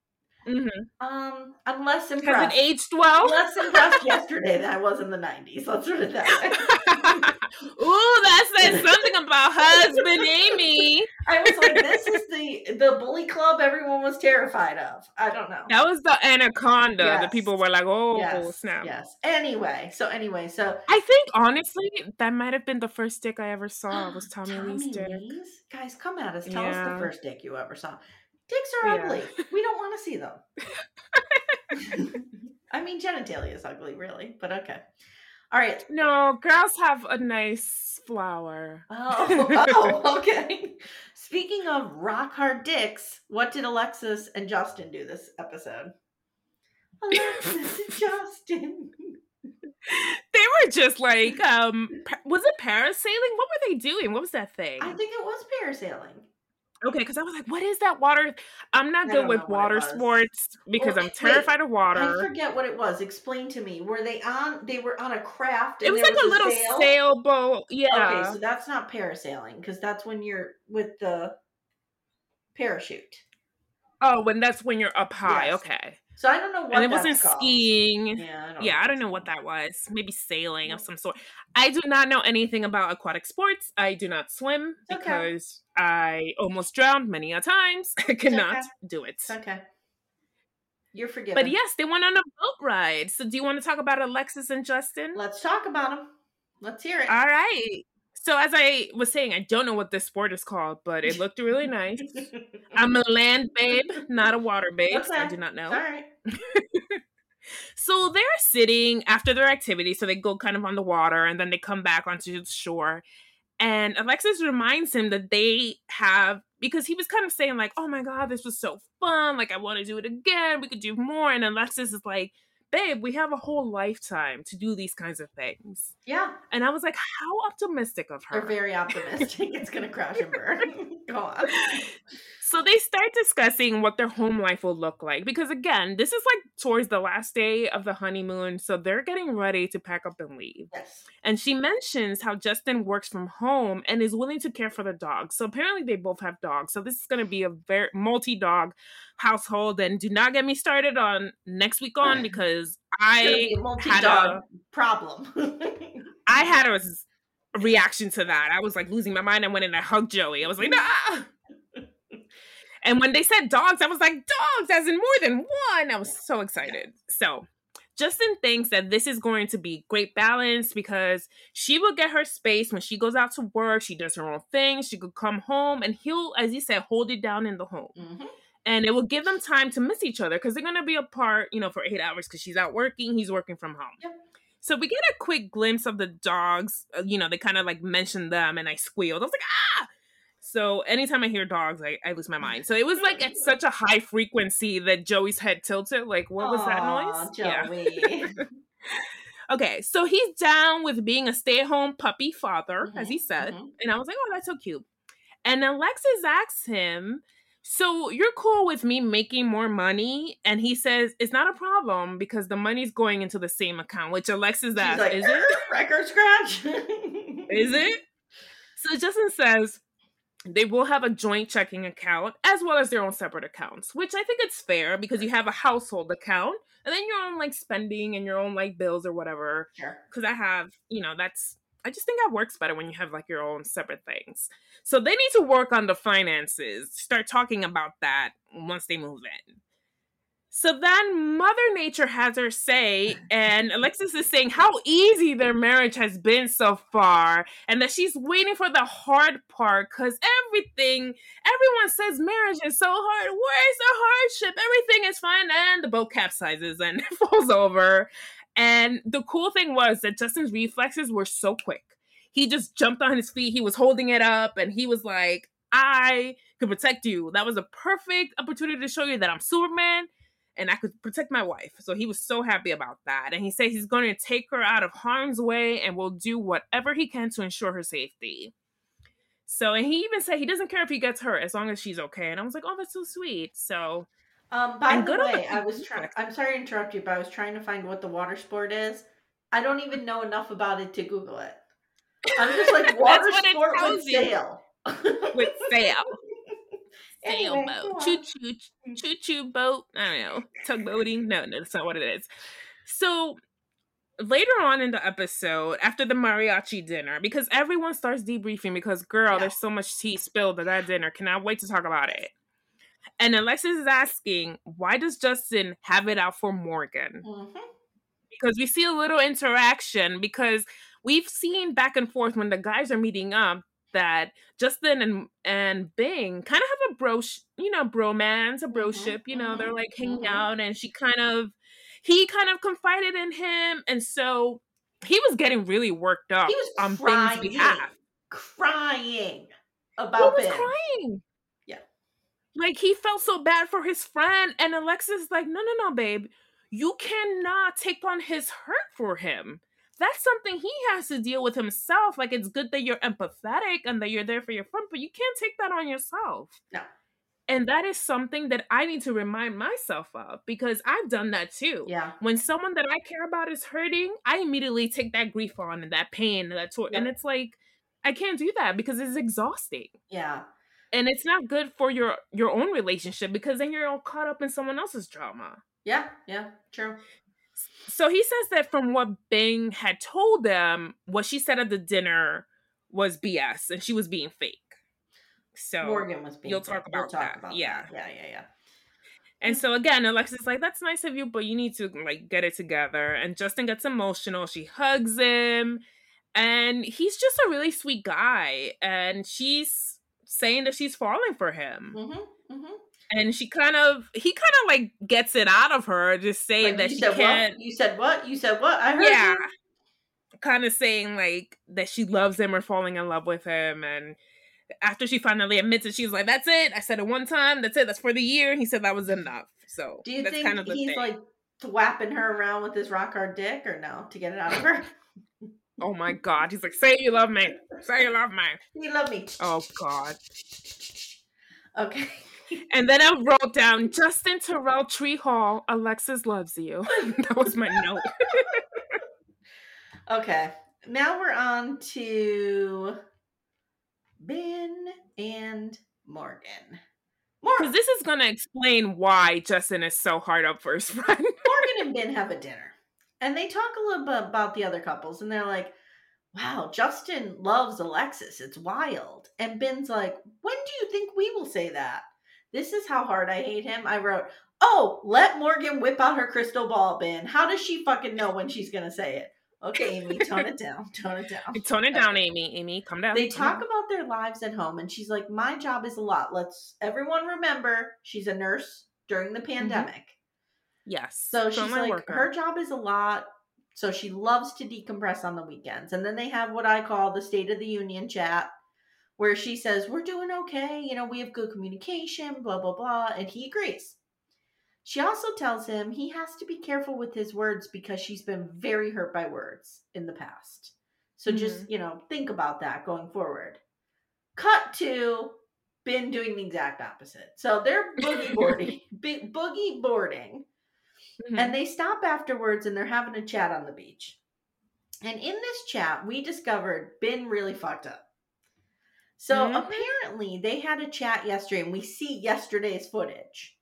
[SPEAKER 2] Mhm.
[SPEAKER 1] Um, I'm less
[SPEAKER 2] Has
[SPEAKER 1] impressed.
[SPEAKER 2] it aged well?
[SPEAKER 1] less impressed yesterday than I was in the '90s. Let's put it that way.
[SPEAKER 2] Ooh, that says something about husband Amye.
[SPEAKER 1] I was like, this is the the bully club everyone was terrified of. I don't know.
[SPEAKER 2] That was the anaconda. The people were like, oh,
[SPEAKER 1] yes,
[SPEAKER 2] snap.
[SPEAKER 1] yes. Anyway, so anyway, so
[SPEAKER 2] I think, honestly, that might have been the first dick I ever saw was Tommy, Lee's dick.
[SPEAKER 1] Lee's? Guys, come at us. Tell us the first dick you ever saw. Dicks are
[SPEAKER 2] Yeah.
[SPEAKER 1] ugly. We don't want to see them. I mean, genitalia is ugly, really, but okay. All right.
[SPEAKER 2] No, girls have a nice flower.
[SPEAKER 1] Oh, oh, okay. Speaking of rock hard dicks, what did Alexis and Justin do this episode? Alexis and Justin.
[SPEAKER 2] They they were just like, um, was it parasailing? What were they doing? What was that thing?
[SPEAKER 1] I think it was parasailing.
[SPEAKER 2] Okay, because I was like, what is that water? I'm not
[SPEAKER 1] I
[SPEAKER 2] good with
[SPEAKER 1] know what it
[SPEAKER 2] water sports because I'm
[SPEAKER 1] wait,
[SPEAKER 2] terrified of water.
[SPEAKER 1] I forget what it was. Explain to me. Were they on? They were on a craft.
[SPEAKER 2] It was like a little
[SPEAKER 1] sail?
[SPEAKER 2] sailboat. Yeah.
[SPEAKER 1] Okay, so that's not parasailing because that's when you're with the parachute.
[SPEAKER 2] oh, when that's when you're up high.
[SPEAKER 1] Yes.
[SPEAKER 2] Okay.
[SPEAKER 1] So I don't know what
[SPEAKER 2] and it wasn't
[SPEAKER 1] called.
[SPEAKER 2] skiing.
[SPEAKER 1] Yeah, I don't
[SPEAKER 2] yeah, I don't know what that was. Maybe sailing of some sort. I do not know anything about aquatic sports. I do not swim
[SPEAKER 1] It's okay.
[SPEAKER 2] because I almost drowned many a times. I cannot
[SPEAKER 1] okay.
[SPEAKER 2] do it.
[SPEAKER 1] It's okay. You're forgiven.
[SPEAKER 2] But yes, they went on a boat ride. So do you want to talk about Alexis and Justin?
[SPEAKER 1] Let's talk about them. Let's hear it.
[SPEAKER 2] All right. So as I was saying, I don't know what this sport is called, but it looked really nice. I'm a land babe, not a water babe. so I
[SPEAKER 1] Okay.
[SPEAKER 2] do not know.
[SPEAKER 1] All right.
[SPEAKER 2] So they're sitting after their activity, so they go kind of on the water and then they come back onto the shore. And Alexis reminds him that they have because he was kind of saying, like, oh my god, this was so fun. Like, I want to do it again. We could do more. And Alexis is like, babe, we have a whole lifetime to do these kinds of things.
[SPEAKER 1] Yeah,
[SPEAKER 2] And I was like, how optimistic of her.
[SPEAKER 1] they're very optimistic. it's gonna crash and burn. Go on.
[SPEAKER 2] So they start discussing what their home life will look like because again, this is like towards the last day of the honeymoon, so they're getting ready to pack up and leave.
[SPEAKER 1] Yes.
[SPEAKER 2] And she mentions how Justin works from home and is willing to care for the dogs. So apparently they both have dogs. So this is going to be a very multi-dog household and do not get me started on next week on because I
[SPEAKER 1] be
[SPEAKER 2] had a
[SPEAKER 1] multi-dog problem.
[SPEAKER 2] I had a reaction to that. I was like losing my mind. I went and I hugged Joey. I was like, nah. And when they said dogs, I was like, dogs, as in more than one. I was so excited. So Justin thinks that this is going to be great balance because she will get her space when she goes out to work. She does her own thing. She could come home and he'll, as he said, hold it down in the home.
[SPEAKER 1] Mhm.
[SPEAKER 2] And it will give them time to miss each other because they're going to be apart, you know, for eight hours because she's out working. He's working from home.
[SPEAKER 1] Yep.
[SPEAKER 2] So we get a quick glimpse of the dogs. Uh, you know, they kind of like mention them, and I squealed. I was like, ah! So anytime I hear dogs, I, I lose my mind. So it was like at such a high frequency that Joey's head tilted. Like, what was that noise? Yeah. Okay, so he's down with being a stay-at-home puppy father, as he
[SPEAKER 1] Mhm,
[SPEAKER 2] said,
[SPEAKER 1] mhm.
[SPEAKER 2] and I was like, "Oh, that's so cute." And Alexis asks him, "So you're cool with me making more money?" And he says, "It's not a problem because the money's going into the same account." Which Alexis asks,
[SPEAKER 1] like,
[SPEAKER 2] "Is it?
[SPEAKER 1] record scratch?
[SPEAKER 2] Is it?" So Justin says they will have a joint checking account as well as their own separate accounts, which I think it's fair because you have a household account and then your own like spending and your own like bills or whatever
[SPEAKER 1] Sure.
[SPEAKER 2] because I have, you know, that's I just think that works better when you have like your own separate things. So they need to work on the finances, start talking about that once they move in. So then Mother Nature has her say, and Alexis is saying how easy their marriage has been so far, and that she's waiting for the hard part because everything, everyone says marriage is so hard. Where's the hardship? Everything is fine, and the boat capsizes and it falls over. And the cool thing was that Justin's reflexes were so quick. He just jumped on his feet. He was holding it up and he was like, I could protect you. That was a perfect opportunity to show you that I'm Superman and I could protect my wife. So he was so happy about that. And he said he's going to take her out of harm's way and will do whatever he can to ensure her safety. So, and he even said he doesn't care if he gets hurt as long as she's okay. And I was like, oh, that's so sweet. So,
[SPEAKER 1] Um, by
[SPEAKER 2] And
[SPEAKER 1] the
[SPEAKER 2] good on the
[SPEAKER 1] way, I was trying. I'm sorry to interrupt you, but I was trying to find what the water sport is. I don't even know enough about it to Google it. I'm just like water sport with sail.
[SPEAKER 2] with sail.
[SPEAKER 1] Anyway, go
[SPEAKER 2] sailboat, choo choo, choo choo boat. I don't know, tugboating. No, no, that's not what it is. So later on in the episode, after the mariachi dinner, because everyone starts debriefing, because girl,
[SPEAKER 1] Yeah.
[SPEAKER 2] there's so much tea spilled at that dinner. Cannot wait to talk about it. And Alexis is asking, why does Justin have it out for Morgan?
[SPEAKER 1] Mhm.
[SPEAKER 2] because we see a little interaction because we've seen back and forth when the guys are meeting up that Justin and and Binh kind of have a bro, you know, bromance, a broship. You know, they're like hanging
[SPEAKER 1] mhm.
[SPEAKER 2] out, and she kind of, he kind of confided in him, and so he was getting really worked up
[SPEAKER 1] He was
[SPEAKER 2] on
[SPEAKER 1] crying,
[SPEAKER 2] Binh's behalf.
[SPEAKER 1] crying
[SPEAKER 2] He
[SPEAKER 1] about
[SPEAKER 2] was
[SPEAKER 1] Ben.
[SPEAKER 2] crying.
[SPEAKER 1] Yeah.
[SPEAKER 2] Like he felt so bad for his friend, and Alexis is like, no, no, no, babe, you cannot take on his hurt for him. That's something he has to deal with himself. Like it's good that you're empathetic and that you're there for your friend, but you can't take that on yourself.
[SPEAKER 1] No.
[SPEAKER 2] And that is something that I need to remind myself of because I've done that too.
[SPEAKER 1] Yeah.
[SPEAKER 2] When someone that I care about is hurting, I immediately take that grief on and that pain and that torture. And it's like, I can't do that because it's exhausting.
[SPEAKER 1] Yeah.
[SPEAKER 2] And it's not good for your your own relationship because then you're all caught up in someone else's drama.
[SPEAKER 1] Yeah. Yeah. True.
[SPEAKER 2] So he says that from what Binh had told them, what she said at the dinner was BS and she was being fake. So
[SPEAKER 1] Morgan was being.
[SPEAKER 2] you'll talk
[SPEAKER 1] fake. We'll
[SPEAKER 2] about
[SPEAKER 1] talk
[SPEAKER 2] that. Yeah.
[SPEAKER 1] that. Yeah. Yeah. Yeah.
[SPEAKER 2] And so again, Alexis is like, that's nice of you, but you need to like get it together. And Justin gets emotional. She hugs him. And he's just a really sweet guy. And she's saying that she's falling for him.
[SPEAKER 1] Mm-hmm. Mm-hmm.
[SPEAKER 2] And she kind of he kind of like gets it out of her, just saying
[SPEAKER 1] Like,
[SPEAKER 2] that she
[SPEAKER 1] said
[SPEAKER 2] can't
[SPEAKER 1] what? You said what? You said what? I heard.
[SPEAKER 2] Yeah.
[SPEAKER 1] you.
[SPEAKER 2] Kind of saying like that she loves him or falling in love with him. And after she finally admits it, she's like, That's it. I said it one time, that's it, that's for the year. And He said that was enough. So
[SPEAKER 1] Do you
[SPEAKER 2] that's
[SPEAKER 1] think
[SPEAKER 2] kind of the
[SPEAKER 1] he's
[SPEAKER 2] thing.
[SPEAKER 1] like thwapping her around with his rock hard dick, or no, to get it out of her?
[SPEAKER 2] Oh my god. He's like, say you love me. Say you love me.
[SPEAKER 1] you love me.
[SPEAKER 2] Oh god.
[SPEAKER 1] Okay.
[SPEAKER 2] And then I wrote down Justin Terrell Tree Hall, Alexis loves you. that was my note.
[SPEAKER 1] Okay. Now we're on to Ben and Morgan.
[SPEAKER 2] Because
[SPEAKER 1] Morgan,
[SPEAKER 2] this is gonna explain why Justin is so hard up for his friend.
[SPEAKER 1] Morgan and Ben have a dinner, and they talk a little bit about the other couples, and they're like, "Wow, Justin loves Alexis. It's wild." And Ben's like, "When do you think we will say that?" This is how hard I hate him. I wrote, "Oh, let Morgan whip out her crystal ball, Ben. How does she fucking know when she's gonna say it?" Okay, Amye, tone it down. Tone it down.
[SPEAKER 2] Tone it down, Amye. Amye, come down.
[SPEAKER 1] They talk
[SPEAKER 2] down.
[SPEAKER 1] about their lives at home, and she's like, My job is a lot. Let's everyone remember she's a nurse during the mm-hmm. pandemic.
[SPEAKER 2] Yes.
[SPEAKER 1] So she's like,
[SPEAKER 2] worker.
[SPEAKER 1] her job is a lot. So she loves to decompress on the weekends. And then they have what I call the State of the Union chat, where she says, We're doing okay. You know, we have good communication, blah, blah, blah. And he agrees. She also tells him he has to be careful with his words because she's been very hurt by words in the past. So just, you know, think about that going forward. Cut to Ben doing the exact opposite. So they're boogie boarding, boogie boarding,
[SPEAKER 2] Mhm.
[SPEAKER 1] and they stop afterwards and they're having a chat on the beach. And in this chat, we discovered Ben really fucked up. So
[SPEAKER 2] Mhm.
[SPEAKER 1] apparently, they had a chat yesterday, and we see yesterday's footage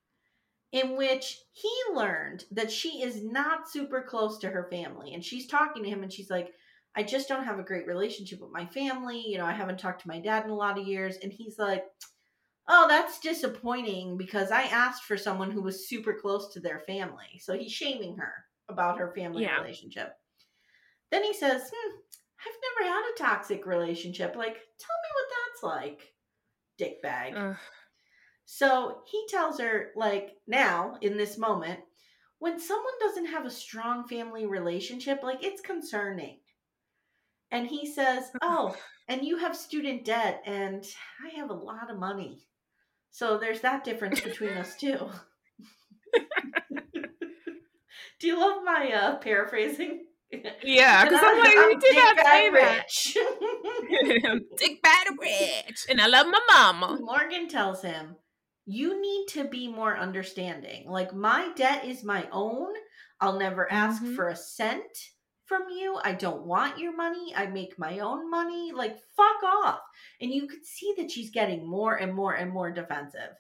[SPEAKER 1] in which he learned that she is not super close to her family. And she's talking to him, and she's like, I just don't have a great relationship with my family. You know, I haven't talked to my dad in a lot of years. And he's like, Oh, that's disappointing because I asked for someone who was super close to their family. So he's shaming her about her family
[SPEAKER 2] Yeah.
[SPEAKER 1] relationship. Then he says, hmm, I've never had a toxic relationship. Like, tell me what like, dickbag.
[SPEAKER 2] Ugh.
[SPEAKER 1] So he tells her, like, now, in this moment, when someone doesn't have a strong family relationship, like, it's concerning. And he says, Oh, and you have student debt, and I have a lot of money. So there's that difference between us, too. Do you love my uh, paraphrasing?
[SPEAKER 2] Yeah, because I'm like, you did not say that.
[SPEAKER 1] rich.
[SPEAKER 2] I'm dick bad rich, and I love my mama.
[SPEAKER 1] Morgan tells him, You need to be more understanding. Like, my debt is my own. I'll never ask
[SPEAKER 2] Mhm.
[SPEAKER 1] for a cent from you. I don't want your money. I make my own money. Like, fuck off. And you could see that she's getting more and more and more defensive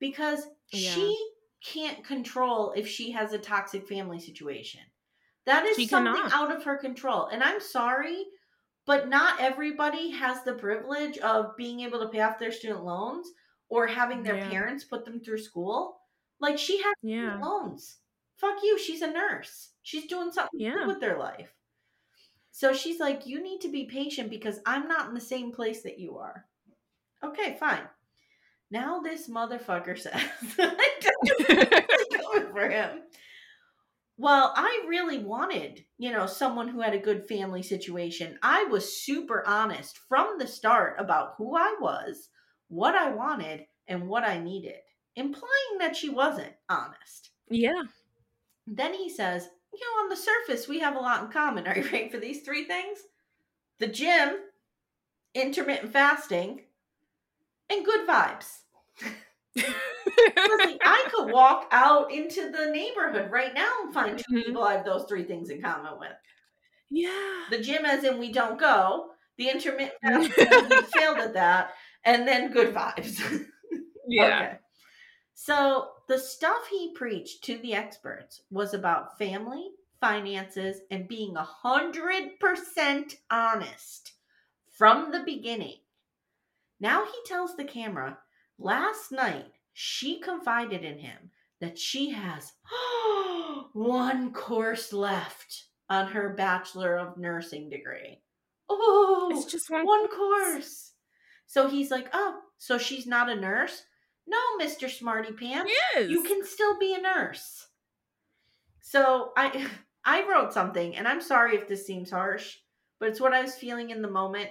[SPEAKER 1] because
[SPEAKER 2] Yeah.
[SPEAKER 1] she can't control if she has a toxic family situation. That is
[SPEAKER 2] She
[SPEAKER 1] something
[SPEAKER 2] cannot.
[SPEAKER 1] out of her control. And I'm sorry, but not everybody has the privilege of being able to pay off their student loans or having their
[SPEAKER 2] Yeah.
[SPEAKER 1] parents put them through school. Like she has
[SPEAKER 2] Yeah.
[SPEAKER 1] student loans. Fuck you. She's a nurse. She's doing something
[SPEAKER 2] Yeah.
[SPEAKER 1] with their life. So she's like, you need to be patient because I'm not in the same place that you are. Okay, fine. Now this motherfucker says, going for him. Well, I really wanted, you know, someone who had a good family situation. I was super honest from the start about who I was, what I wanted, and what I needed, implying that she wasn't honest.
[SPEAKER 2] Yeah.
[SPEAKER 1] Then he says, you know, on the surface, we have a lot in common. Are you ready for these three things? The gym, intermittent fasting, and good vibes. I could walk out into the neighborhood right now and find two
[SPEAKER 2] Mhm.
[SPEAKER 1] people I have those three things in common with.
[SPEAKER 2] yeah.
[SPEAKER 1] The gym, as in we don't go. The intermittent we failed at that, and then good vibes.
[SPEAKER 2] Yeah.
[SPEAKER 1] Okay. So the stuff he preached to the experts was about family, finances, and being a hundred percent honest from the beginning. Now he tells the camera, last night she confided in him that she has one course left on her Bachelor of Nursing degree. Oh,
[SPEAKER 2] It's just one,
[SPEAKER 1] one course. So he's like, oh, so she's not a nurse? No, Mr. Smarty Pants.
[SPEAKER 2] Yes.
[SPEAKER 1] You can still be a nurse. So I I wrote something, and I'm sorry if this seems harsh, but it's what I was feeling in the moment.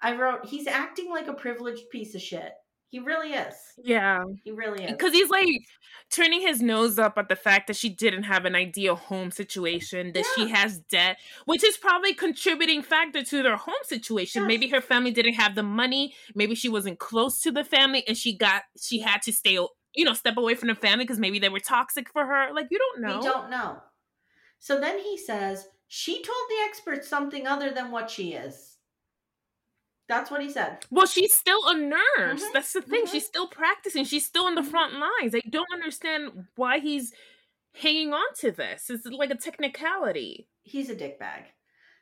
[SPEAKER 1] I wrote, he's acting like a privileged piece of shit. He really is.
[SPEAKER 2] Yeah.
[SPEAKER 1] He really is.
[SPEAKER 2] Because he's like turning his nose up at the fact that she didn't have an ideal home situation, that she has debt, which is probably contributing factor to their home situation.
[SPEAKER 1] Yes.
[SPEAKER 2] Maybe her family didn't have the money, maybe she wasn't close to the family and she got she had to stay you know, step away from the family because maybe they were toxic for her. Like you don't know.
[SPEAKER 1] We don't know. So then he says, she told the experts something other than what she is. That's what he said.
[SPEAKER 2] Well, she's still a nurse.
[SPEAKER 1] Mhm,
[SPEAKER 2] That's the thing.
[SPEAKER 1] mhm.
[SPEAKER 2] She's still practicing. She's still in the
[SPEAKER 1] Mhm.
[SPEAKER 2] front lines. I don't understand why he's hanging on to this. It's like a technicality.
[SPEAKER 1] He's a dickbag.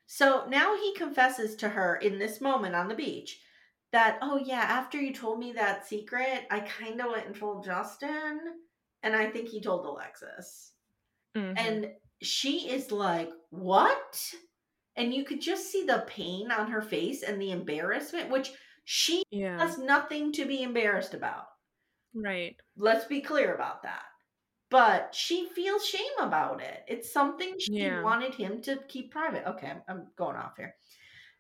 [SPEAKER 1] So now he confesses to her in this moment on the beach that, oh, yeah, after you told me that secret, I kind of went and told Justin. And I think he told Alexis.
[SPEAKER 2] Mhm.
[SPEAKER 1] And she is like, what? And you could just see the pain on her face and the embarrassment, which she
[SPEAKER 2] yeah,
[SPEAKER 1] has nothing to be embarrassed about.
[SPEAKER 2] right.
[SPEAKER 1] Let's be clear about that. But she feels shame about it. It's something she
[SPEAKER 2] Yeah.
[SPEAKER 1] wanted him to keep private. Okay, I'm, I'm going off here.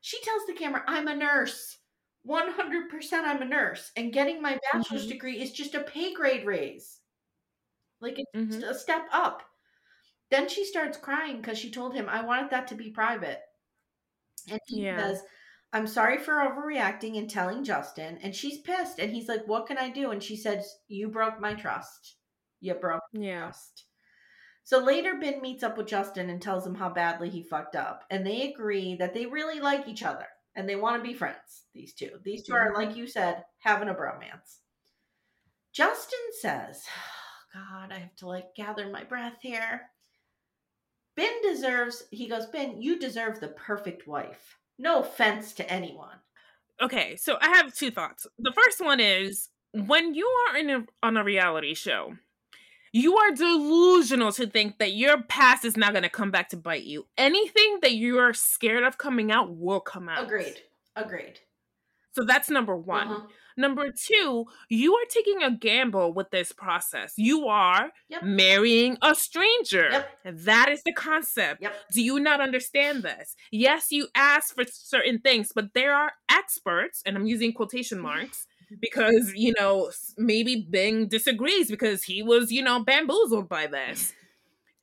[SPEAKER 1] She tells the camera, I'm a nurse. 100% I'm a nurse. And getting my bachelor's
[SPEAKER 2] Mhm.
[SPEAKER 1] degree is just a pay grade raise. Like it's
[SPEAKER 2] Mhm.
[SPEAKER 1] a step up. Then she starts crying because she told him, I wanted that to be private. And he
[SPEAKER 2] Yeah.
[SPEAKER 1] says, I'm sorry for overreacting and telling Justin. And she's pissed. And he's like, What can I do? And she says, You broke my trust. You broke my
[SPEAKER 2] Yeah.
[SPEAKER 1] trust. So later, Ben meets up with Justin and tells him how badly he fucked up. And they agree that they really like each other and they want to be friends, these two. These 2 are,
[SPEAKER 2] Mhm.
[SPEAKER 1] like you said, having a bromance. Justin says, God, I have to like gather my breath here. Ben deserves, he goes, Ben, you deserve the perfect wife. No offense to anyone.
[SPEAKER 2] Okay, so I have two thoughts. The first one is when you are in a, on a reality show, you are delusional to think that your past is not going to come back to bite you. Anything that you are scared of coming out will come out.
[SPEAKER 1] Agreed. Agreed.
[SPEAKER 2] So that's number one.
[SPEAKER 1] Uh-huh.
[SPEAKER 2] Number two, you are taking a gamble with this process. You are
[SPEAKER 1] Yep.
[SPEAKER 2] marrying a stranger.
[SPEAKER 1] Yep.
[SPEAKER 2] That is the concept.
[SPEAKER 1] Yep.
[SPEAKER 2] Do you not understand this? Yes, you ask for certain things, but there are experts, and I'm using quotation marks because, you know, maybe Binh disagrees because he was, you know, bamboozled by this.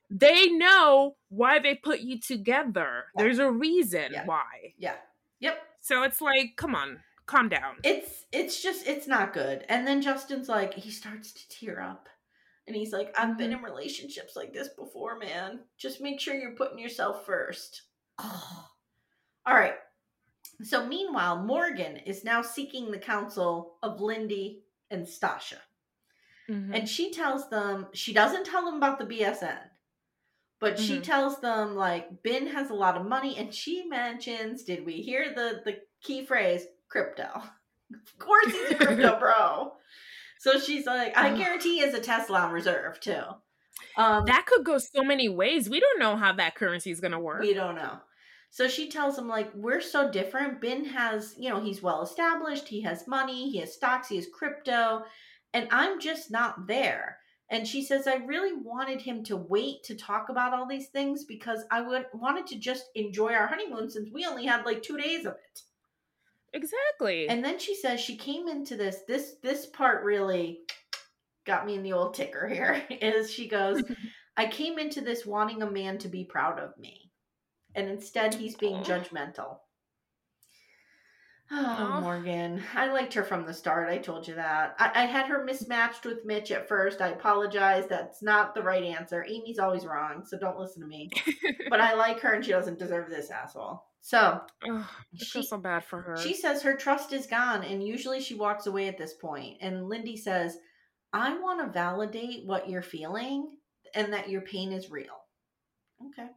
[SPEAKER 2] They know why they put you together.
[SPEAKER 1] Yeah.
[SPEAKER 2] There's a reason
[SPEAKER 1] Yeah.
[SPEAKER 2] why.
[SPEAKER 1] Yeah. Yep.
[SPEAKER 2] So it's like, come on, calm down.
[SPEAKER 1] It's it's just it's not good. And then Justin's like he starts to tear up. And he's like, I've been in relationships like this before, man. Just make sure you're putting yourself first. All right. So meanwhile, Morgan is now seeking the counsel of Lindy and Stacia.
[SPEAKER 2] Mhm.
[SPEAKER 1] And she tells them, she doesn't tell them about the BSN, but she
[SPEAKER 2] Mhm.
[SPEAKER 1] tells them like Ben has a lot of money, and she mentions, did we hear the the key phrase crypto? Of course he's a crypto bro. So she's like, I guarantee he has a Tesla on reserve too. Um,
[SPEAKER 2] that could go so many ways. We don't know how that currency is going to work.
[SPEAKER 1] we don't know. So she tells him like we're so different. Ben has, you know, he's well established. He has money. He has stocks. He has crypto, and I'm just not there. And she says I really wanted him to wait to talk about all these things because I would wanted to just enjoy our honeymoon since we only had like two days of it.
[SPEAKER 2] Exactly.
[SPEAKER 1] And then she says she came into this this this part really got me in the old ticker here is she goes I came into this wanting a man to be proud of me. And instead, he's being judgmental. Oh,
[SPEAKER 2] Aw.
[SPEAKER 1] Morgan. I liked her from the start. I told you that. I, I had her mismatched with Mitch at first. I apologize. That's not the right answer. Amye's always wrong, so don't listen to me. But I like her and she doesn't deserve this asshole. So
[SPEAKER 2] Ugh, I feel so bad for her.
[SPEAKER 1] she says her trust is gone, and usually she walks away at this point. And Lindy says, I want to validate what you're feeling and that your pain is real. Okay.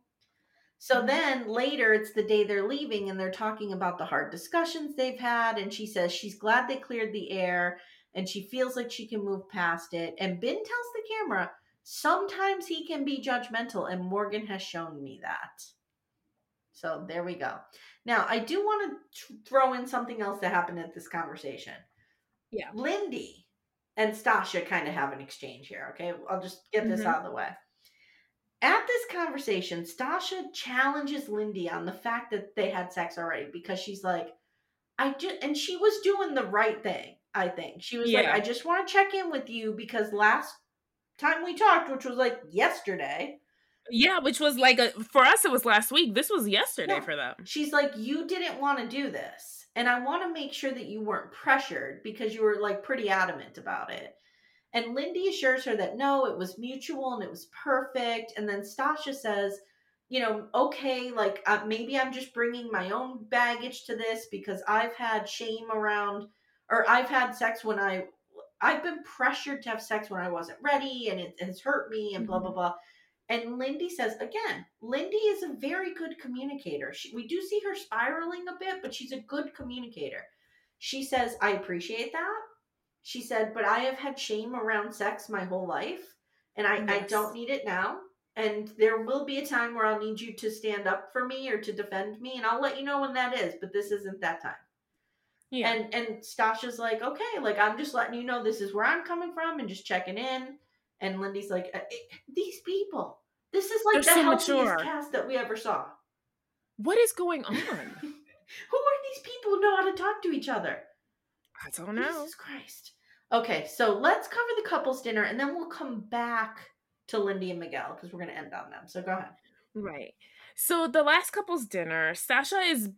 [SPEAKER 1] So
[SPEAKER 2] Mhm.
[SPEAKER 1] then later, it's the day they're leaving, and they're talking about the hard discussions they've had. And she says she's glad they cleared the air and she feels like she can move past it. And Ben tells the camera, sometimes he can be judgmental, and Morgan has shown me that. So there we go. Now, I do want to throw in something else that happened at this conversation.
[SPEAKER 2] Yeah.
[SPEAKER 1] Lindy and Stacia kind of have an exchange here, okay? I'll just get this
[SPEAKER 2] Mhm.
[SPEAKER 1] out of the way. At this conversation, Stacia challenges Lindy on the fact that they had sex already because she's like, I just, and she was doing the right thing, I think. She was like, I just want to check in with you because last time we talked, which was like yesterday,
[SPEAKER 2] yeah, which was like a for us it was last week. This was yesterday
[SPEAKER 1] Yeah.
[SPEAKER 2] for them.
[SPEAKER 1] she's like, You didn't want to do this. And I want to make sure that you weren't pressured because you were like pretty adamant about it. And Lindy assures her that no, it was mutual and it was perfect. And then Stacia says, you know, okay, like uh, maybe I'm just bringing my own baggage to this because I've had shame around, or I've had sex when I, I've been pressured to have sex when I wasn't ready and it has hurt me and blah, blah, blah. And Lindy says, again, Lindy is a very good communicator. She, we do see her spiraling a bit, but she's a good communicator. She says, I appreciate that. She said, but I have had shame around sex my whole life, and I, I don't need it now. And there will be a time where I'll need you to stand up for me or to defend me, and I'll let you know when that is, but this isn't that time.
[SPEAKER 2] Yeah.
[SPEAKER 1] And and Stacia's like, okay, like I'm just letting you know this is where I'm coming from and just checking in. And Lindy's like, "Uh, these people, this is like
[SPEAKER 2] They're
[SPEAKER 1] the
[SPEAKER 2] so
[SPEAKER 1] healthiest
[SPEAKER 2] mature.
[SPEAKER 1] cast that we ever saw.
[SPEAKER 2] what is going on?
[SPEAKER 1] Who are these people who know how to talk to each other?
[SPEAKER 2] I don't know.
[SPEAKER 1] Jesus Christ. Okay, so let's cover the couples dinner and then we'll come back to Lindy and Miguel because we're going to end on them. So go ahead.
[SPEAKER 2] Right. So the last couple's dinner, Sasha is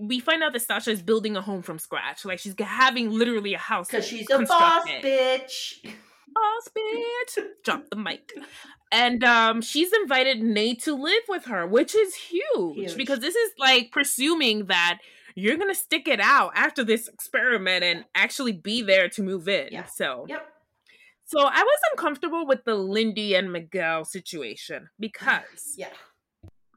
[SPEAKER 2] we find out that Sasha is building a home from scratch. Like she's having literally a house
[SPEAKER 1] Because she's a boss bitch.
[SPEAKER 2] boss bitch. Drop the mic. And um she's invited Nate to live with her, which is huge,
[SPEAKER 1] Huge.
[SPEAKER 2] because this is like presuming that you're gonna stick it out after this experiment and actually be there to move in.
[SPEAKER 1] Yeah.
[SPEAKER 2] So
[SPEAKER 1] Yep.
[SPEAKER 2] so I was uncomfortable with the Lindy and Miguel situation because
[SPEAKER 1] Yeah.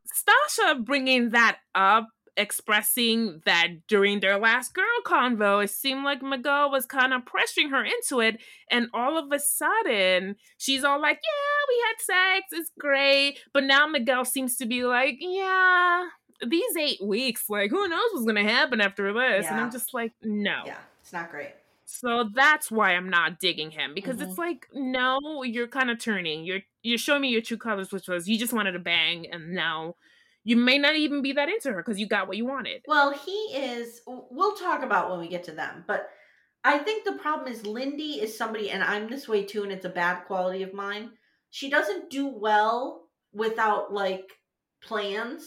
[SPEAKER 2] Stacia bringing that up, expressing that during their last girl convo, it seemed like Miguel was kind of pressuring her into it. And all of a sudden, she's all like, Yeah, we had sex. It's great. But now Miguel seems to be like, Yeah, these eight weeks, like, who knows what's going to happen after this? And I'm just like, No.
[SPEAKER 1] Yeah. It's not great.
[SPEAKER 2] So that's why I'm not digging him because
[SPEAKER 1] Mm-hmm.
[SPEAKER 2] it's like, no, you're kind of turning. You're you're showing me your true colors, which was you just wanted to bang, and now you may not even be that into her because you got what you wanted.
[SPEAKER 1] Well, he is. We'll talk about when we get to them, but I think the problem is Lindy is somebody, and I'm this way too, and it's a bad quality of mine. She doesn't do well without like plans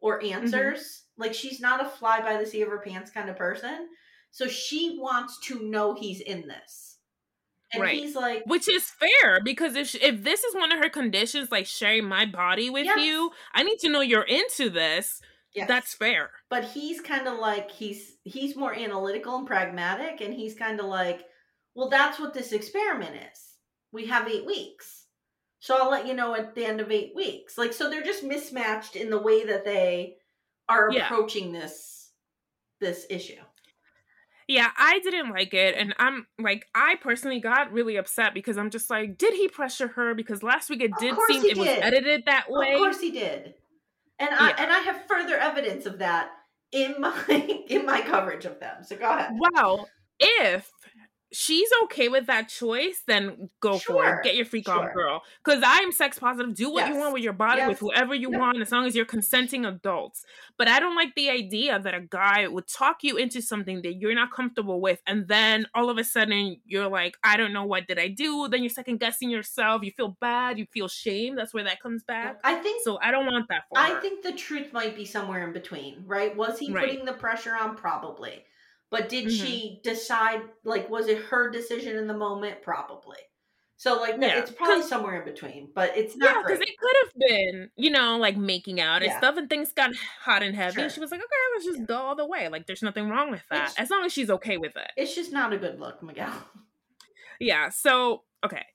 [SPEAKER 1] or mm-hmm. answers. Like she's not a fly by the seat of her pants kind of person. So she wants to know he's in this, and
[SPEAKER 2] Right.
[SPEAKER 1] he's like,
[SPEAKER 2] Which is fair because if if this is one of her conditions, like sharing my body with
[SPEAKER 1] Yes.
[SPEAKER 2] you, I need to know you're into this.
[SPEAKER 1] yes.
[SPEAKER 2] That's fair.
[SPEAKER 1] but he's kind of like he's he's more analytical and pragmatic and he's kind of like well that's what this experiment is we have eight weeks so i'll let you know at the end of eight weeks like so they're just mismatched in the way that they are
[SPEAKER 2] Yeah.
[SPEAKER 1] approaching this this issue
[SPEAKER 2] Yeah, I didn't like it, and I'm like, I personally got really upset because I'm just like, did he pressure her? Because last week it did seem it was edited that way.
[SPEAKER 1] of course he did. And i and i have further evidence of that in my in my coverage of them so go ahead.
[SPEAKER 2] Wow, if she's okay with that choice, then go for it. Get your freak
[SPEAKER 1] sure.
[SPEAKER 2] on, girl. Because I'm sex positive. Do what you want with your body, with whoever you want, as long as you're consenting adults. But I don't like the idea that a guy would talk you into something that you're not comfortable with, and then all of a sudden you're like, I don't know what did I do. Then you're second guessing yourself. You feel bad. You feel shame. That's where that comes back.
[SPEAKER 1] I think
[SPEAKER 2] So I don't want that for you.
[SPEAKER 1] I
[SPEAKER 2] her.
[SPEAKER 1] think the truth might be somewhere in between, right? Was he
[SPEAKER 2] Right.
[SPEAKER 1] putting the pressure on? Probably. But did
[SPEAKER 2] Mhm.
[SPEAKER 1] she decide, like, was it her decision in the moment? Probably. So, like,
[SPEAKER 2] Yeah,
[SPEAKER 1] it's probably somewhere in between, but it's not.
[SPEAKER 2] Yeah,
[SPEAKER 1] because
[SPEAKER 2] it could have been, you know, like making out and
[SPEAKER 1] Yeah.
[SPEAKER 2] stuff, and things got hot and heavy.
[SPEAKER 1] Sure.
[SPEAKER 2] And she was like, okay, let's just go all the way. Like, there's nothing wrong with that,
[SPEAKER 1] It's-
[SPEAKER 2] as long as she's okay with it.
[SPEAKER 1] It's just not a good look, Miguel.
[SPEAKER 2] Yeah, so, okay.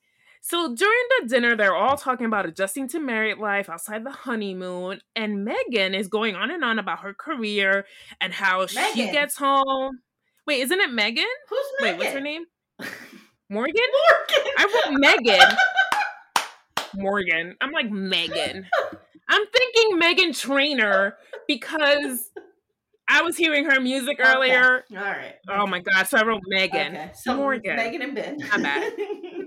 [SPEAKER 2] So during the dinner, they're all talking about adjusting to married life outside the honeymoon, and Megan is going on and on about her career and how she gets home. Wait, isn't it Megan?
[SPEAKER 1] Who's Megan?
[SPEAKER 2] Wait, what's her name? Morgan?
[SPEAKER 1] Morgan.
[SPEAKER 2] I wrote Megan. Morgan. I'm like Megan. I'm thinking Meghan Trainor because I was hearing her music
[SPEAKER 1] Okay.
[SPEAKER 2] earlier.
[SPEAKER 1] All right.
[SPEAKER 2] Oh my god! So I wrote Megan.
[SPEAKER 1] Okay. So
[SPEAKER 2] Morgan.
[SPEAKER 1] Megan and Ben.
[SPEAKER 2] My bad.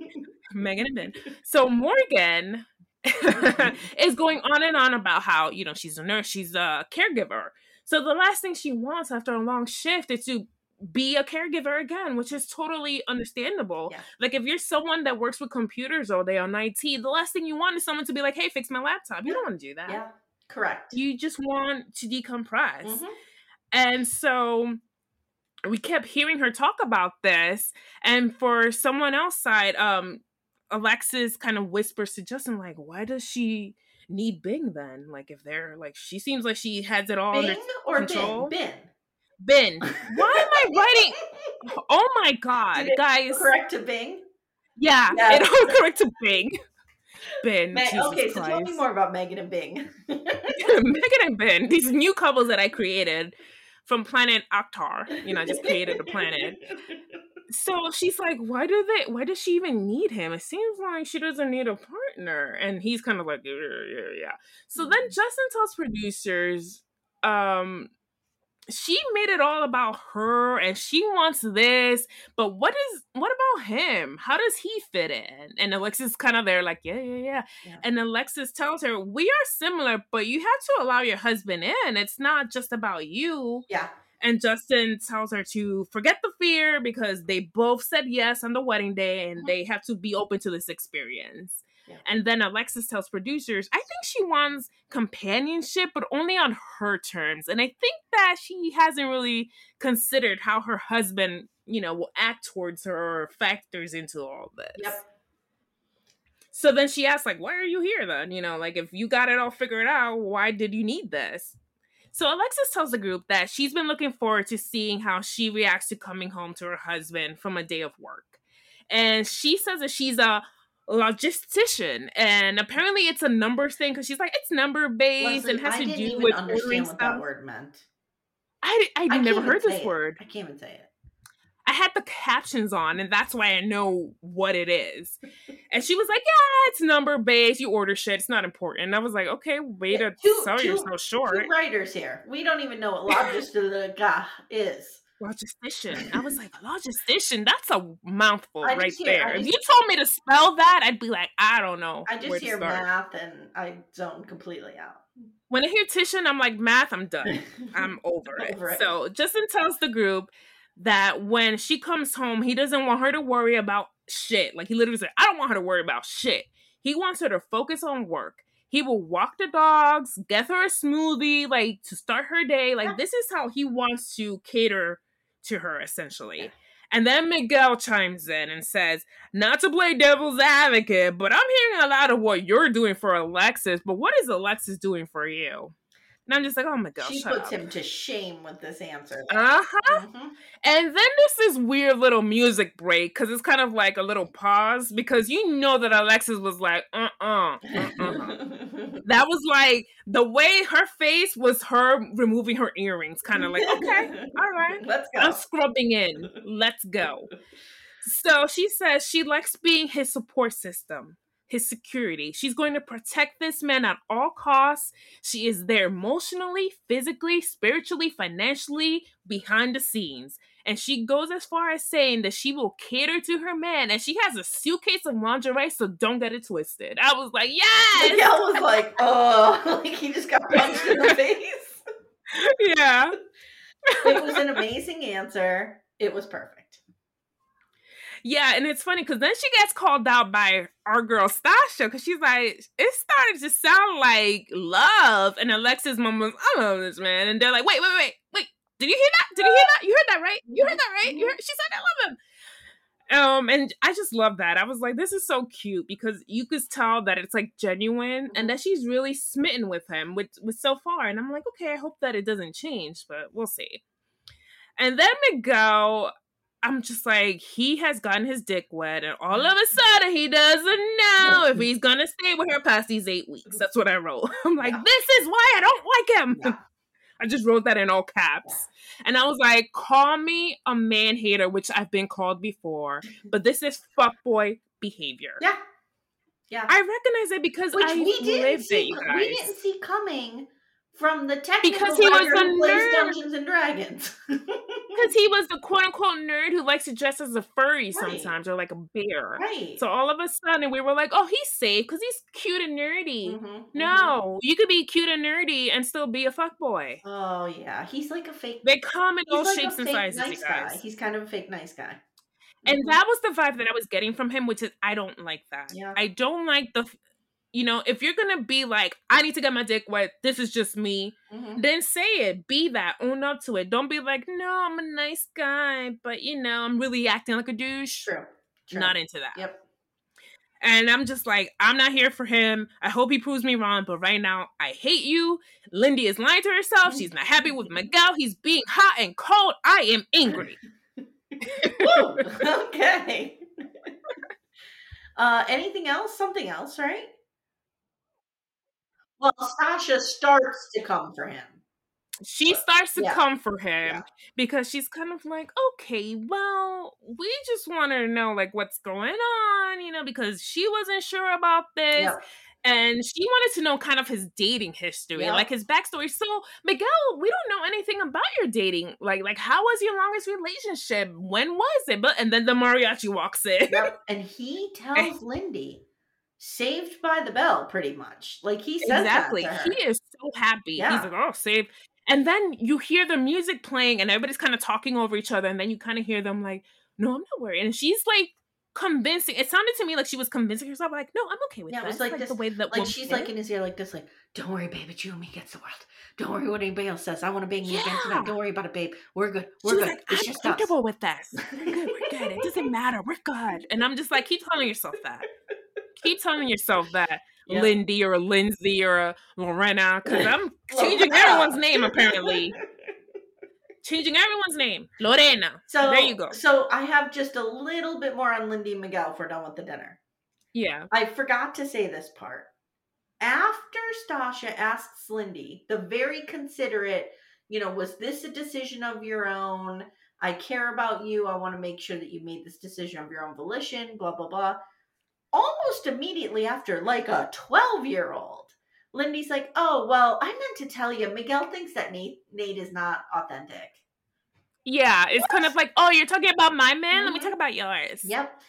[SPEAKER 2] Megan and Ben. So Morgan mm-hmm. is going on and on about how you know she's a nurse, she's a caregiver. So the last thing she wants after a long shift is to be a caregiver again, which is totally understandable.
[SPEAKER 1] Yeah.
[SPEAKER 2] Like if you're someone that works with computers all day on IT, the last thing you want is someone to be like, "Hey, fix my laptop." You don't want to do that.
[SPEAKER 1] yeah. Correct.
[SPEAKER 2] You just want to decompress.
[SPEAKER 1] Mhm.
[SPEAKER 2] And so we kept hearing her talk about this. And for someone else side, um, Alexis kind of whispers to Justin, like, why does she need Binh then? Like, if they're like, she seems like she has it all under
[SPEAKER 1] or
[SPEAKER 2] control.
[SPEAKER 1] Ben.
[SPEAKER 2] Why am I writing? Oh my God, guys.
[SPEAKER 1] Correct to Binh.
[SPEAKER 2] Yeah,
[SPEAKER 1] Yeah.
[SPEAKER 2] it all correct to Binh. Ben.
[SPEAKER 1] Me- okay, so tell me more about Megan and Binh.
[SPEAKER 2] Megan and Ben, these new couples that I created from planet Octar. You know, I just created a planet. So she's like, why do they why does she even need him? It seems like she doesn't need a partner. And he's kind of like, yeah, yeah, yeah. So then Justin tells producers, um, she made it all about her and she wants this, but what is what about him? How does he fit in? And Alexis kind of there, like, yeah, yeah, yeah.
[SPEAKER 1] Yeah.
[SPEAKER 2] And Alexis tells her, We are similar, but you have to allow your husband in. It's not just about you.
[SPEAKER 1] yeah.
[SPEAKER 2] And Justin tells her to forget the fear because they both said yes on the wedding day and
[SPEAKER 1] Mhm.
[SPEAKER 2] they have to be open to this experience.
[SPEAKER 1] Yeah.
[SPEAKER 2] And then Alexis tells producers, I think she wants companionship, but only on her terms. And I think that she hasn't really considered how her husband, you know, will act towards her or factors into all this.
[SPEAKER 1] Yep.
[SPEAKER 2] So then she asks, like, why are you here then? You know, like if you got it all figured out, why did you need this? So Alexis tells the group that she's been looking forward to seeing how she reacts to coming home to her husband from a day of work. And she says that she's a logistician, and apparently it's a numbers thing because she's like, it's number based
[SPEAKER 1] Leslie,
[SPEAKER 2] and has
[SPEAKER 1] I
[SPEAKER 2] to
[SPEAKER 1] didn't
[SPEAKER 2] do
[SPEAKER 1] even
[SPEAKER 2] with
[SPEAKER 1] understand
[SPEAKER 2] ordering
[SPEAKER 1] what
[SPEAKER 2] stuff.
[SPEAKER 1] that word meant.
[SPEAKER 2] I, I,
[SPEAKER 1] I
[SPEAKER 2] never heard this
[SPEAKER 1] it.
[SPEAKER 2] word.
[SPEAKER 1] I can't even say it.
[SPEAKER 2] I had the captions on, and that's why I know what it is. And she was like, "Yeah, it's number based. You order shit. It's not important." And I was like, "Okay, way
[SPEAKER 1] Yeah,
[SPEAKER 2] to
[SPEAKER 1] two-
[SPEAKER 2] sell
[SPEAKER 1] two-
[SPEAKER 2] yourself short."
[SPEAKER 1] Two writers here. We don't even know what logistica is.
[SPEAKER 2] Logistician. I was like, logistician. That's a mouthful
[SPEAKER 1] I
[SPEAKER 2] right
[SPEAKER 1] hear- I
[SPEAKER 2] there. If you told me to spell that, I'd be like, I don't know.
[SPEAKER 1] I just hear math and I zone completely out.
[SPEAKER 2] When I hear Titian, I'm like, math. I'm done. I'm over,
[SPEAKER 1] Over
[SPEAKER 2] it.
[SPEAKER 1] it.
[SPEAKER 2] So Justin tells the group that when she comes home, he doesn't want her to worry about shit. Like he literally said, I don't want her to worry about shit. He wants her to focus on work. He will walk the dogs, get her a smoothie, like to start her day. Like this is how he wants to cater to her essentially. And then Miguel chimes in and says, not to play devil's advocate, but I'm hearing a lot of what you're doing for Alexis, but what is Alexis doing for you? And I'm just like, oh my gosh.
[SPEAKER 1] she puts
[SPEAKER 2] up.
[SPEAKER 1] him to shame with this answer.
[SPEAKER 2] Uh-huh.
[SPEAKER 1] Mhm.
[SPEAKER 2] And then there's this weird little music break because it's kind of like a little pause because you know that Alexis was like, uh-uh, uh-uh. that was like the way her face was her removing her earrings, kind of like, okay, all right.
[SPEAKER 1] Let's go.
[SPEAKER 2] I'm scrubbing in. Let's go. So she says she likes being his support system, his security. She's going to protect this man at all costs. She is there emotionally, physically, spiritually, financially, behind the scenes. And she goes as far as saying that she will cater to her man, and she has a suitcase of lingerie, so don't get it twisted. I was like, yes.
[SPEAKER 1] Miguel was like, oh, like he just got punched in the face.
[SPEAKER 2] yeah.
[SPEAKER 1] It was an amazing answer. It was perfect.
[SPEAKER 2] Yeah, and it's funny because then she gets called out by our girl Stacia because she's like, it started to sound like love. And Alexis' mom was, I love this man. And they're like, wait, wait, wait, wait. Did you hear that? Did you hear that? You heard that, right? You heard that, right? You heard, she said, I love him. Um, and I just love that. I was like, this is so cute because you could tell that it's like genuine and that she's really smitten with him with, with so far. And I'm like, okay, I hope that it doesn't change, but we'll see. And then Miguel, I'm just like, he has gotten his dick wet, and all of a sudden he doesn't know if he's gonna stay with her past these eight weeks. That's what I wrote. I'm like,
[SPEAKER 1] Yeah.
[SPEAKER 2] this is why I don't like him.
[SPEAKER 1] Yeah.
[SPEAKER 2] I just wrote that in all caps. And I was like, call me a man hater, which I've been called before, mm-hmm. but this is fuckboy behavior.
[SPEAKER 1] Yeah. Yeah.
[SPEAKER 2] I recognize it because
[SPEAKER 1] Which
[SPEAKER 2] I
[SPEAKER 1] we didn't see we didn't see coming from the technical
[SPEAKER 2] Because he was a nerd.
[SPEAKER 1] Dungeons and Dragons.
[SPEAKER 2] Because he was the quote unquote nerd who likes to dress as a furry
[SPEAKER 1] Right.
[SPEAKER 2] sometimes or like a bear.
[SPEAKER 1] right.
[SPEAKER 2] So all of a sudden we were like, oh, he's safe because he's cute and nerdy.
[SPEAKER 1] Mhm, mhm.
[SPEAKER 2] No, you could be cute and nerdy and still be a fuckboy.
[SPEAKER 1] Oh yeah, he's like a fake.
[SPEAKER 2] They come in all
[SPEAKER 1] like
[SPEAKER 2] shapes and sizes,
[SPEAKER 1] nice
[SPEAKER 2] guys.
[SPEAKER 1] guy. He's kind of a fake nice guy.
[SPEAKER 2] And
[SPEAKER 1] Mhm.
[SPEAKER 2] that was the vibe that I was getting from him, which is I don't like that.
[SPEAKER 1] Yeah.
[SPEAKER 2] I don't like the, you know, if you're gonna be like, I need to get my dick wet, this is just me,
[SPEAKER 1] Mhm.
[SPEAKER 2] then say it. Be that. Own up to it. Don't be like, no, I'm a nice guy, but you know, I'm really acting like a douche.
[SPEAKER 1] True. True.
[SPEAKER 2] Not into that.
[SPEAKER 1] Yep.
[SPEAKER 2] And I'm just like, I'm not here for him. I hope he proves me wrong, but right now, I hate you. Lindy is lying to herself. She's not happy with Miguel. He's being hot and cold. I am angry.
[SPEAKER 1] Okay. uh, anything else? Something else, right? Well, Sasha starts to come for him.
[SPEAKER 2] She starts to
[SPEAKER 1] Yeah.
[SPEAKER 2] come for him
[SPEAKER 1] Yeah.
[SPEAKER 2] because she's kind of like, okay, well, we just want to know like what's going on, you know, because she wasn't sure about this.
[SPEAKER 1] Yep.
[SPEAKER 2] And she wanted to know kind of his dating history,
[SPEAKER 1] Yep.
[SPEAKER 2] like his backstory. So, Miguel, we don't know anything about your dating. Like, like how was your longest relationship? When was it? But and then the mariachi walks in.
[SPEAKER 1] Yep. And he tells Lindy, saved by the bell, pretty much. Like he says
[SPEAKER 2] exactly.
[SPEAKER 1] that to her.
[SPEAKER 2] He is so happy.
[SPEAKER 1] Yeah.
[SPEAKER 2] He's like, oh, save. And then you hear the music playing and everybody's kind of talking over each other. And then you kind of hear them like, no, I'm not worried. And she's like convincing. It sounded to me like she was convincing herself, like, no, I'm okay with
[SPEAKER 1] Yeah, it
[SPEAKER 2] that.
[SPEAKER 1] was like
[SPEAKER 2] the
[SPEAKER 1] this-
[SPEAKER 2] way that
[SPEAKER 1] like she's like in his ear like this like don't worry babe it's you and me against the world don't worry what anybody else says i want to bang you again
[SPEAKER 2] Yeah.
[SPEAKER 1] tonight don't worry about it babe we're good we're good
[SPEAKER 2] like,
[SPEAKER 1] it's
[SPEAKER 2] I'm
[SPEAKER 1] just us
[SPEAKER 2] comfortable with this. We're good. We're good. It doesn't matter. We're good. And I'm just like, keep telling yourself that. Keep telling yourself that. Lindy or Lindsay or uh, Lorena, because I'm changing everyone's name apparently. changing everyone's name. Lorena.
[SPEAKER 1] so
[SPEAKER 2] there you go.
[SPEAKER 1] so i have just a little bit more on lindy miguel we're done with the dinner
[SPEAKER 2] Yeah.
[SPEAKER 1] i forgot to say this part after stacia asks lindy the very considerate you know was this a decision of your own i care about you i want to make sure that you made this decision of your own volition blah blah blah almost immediately after like a 12 year old lindy's like oh well i meant to tell you miguel thinks that nate nate is not authentic
[SPEAKER 2] Yeah. It's kind of like, oh, you're talking about my man? Let me talk about yours.
[SPEAKER 1] Yep.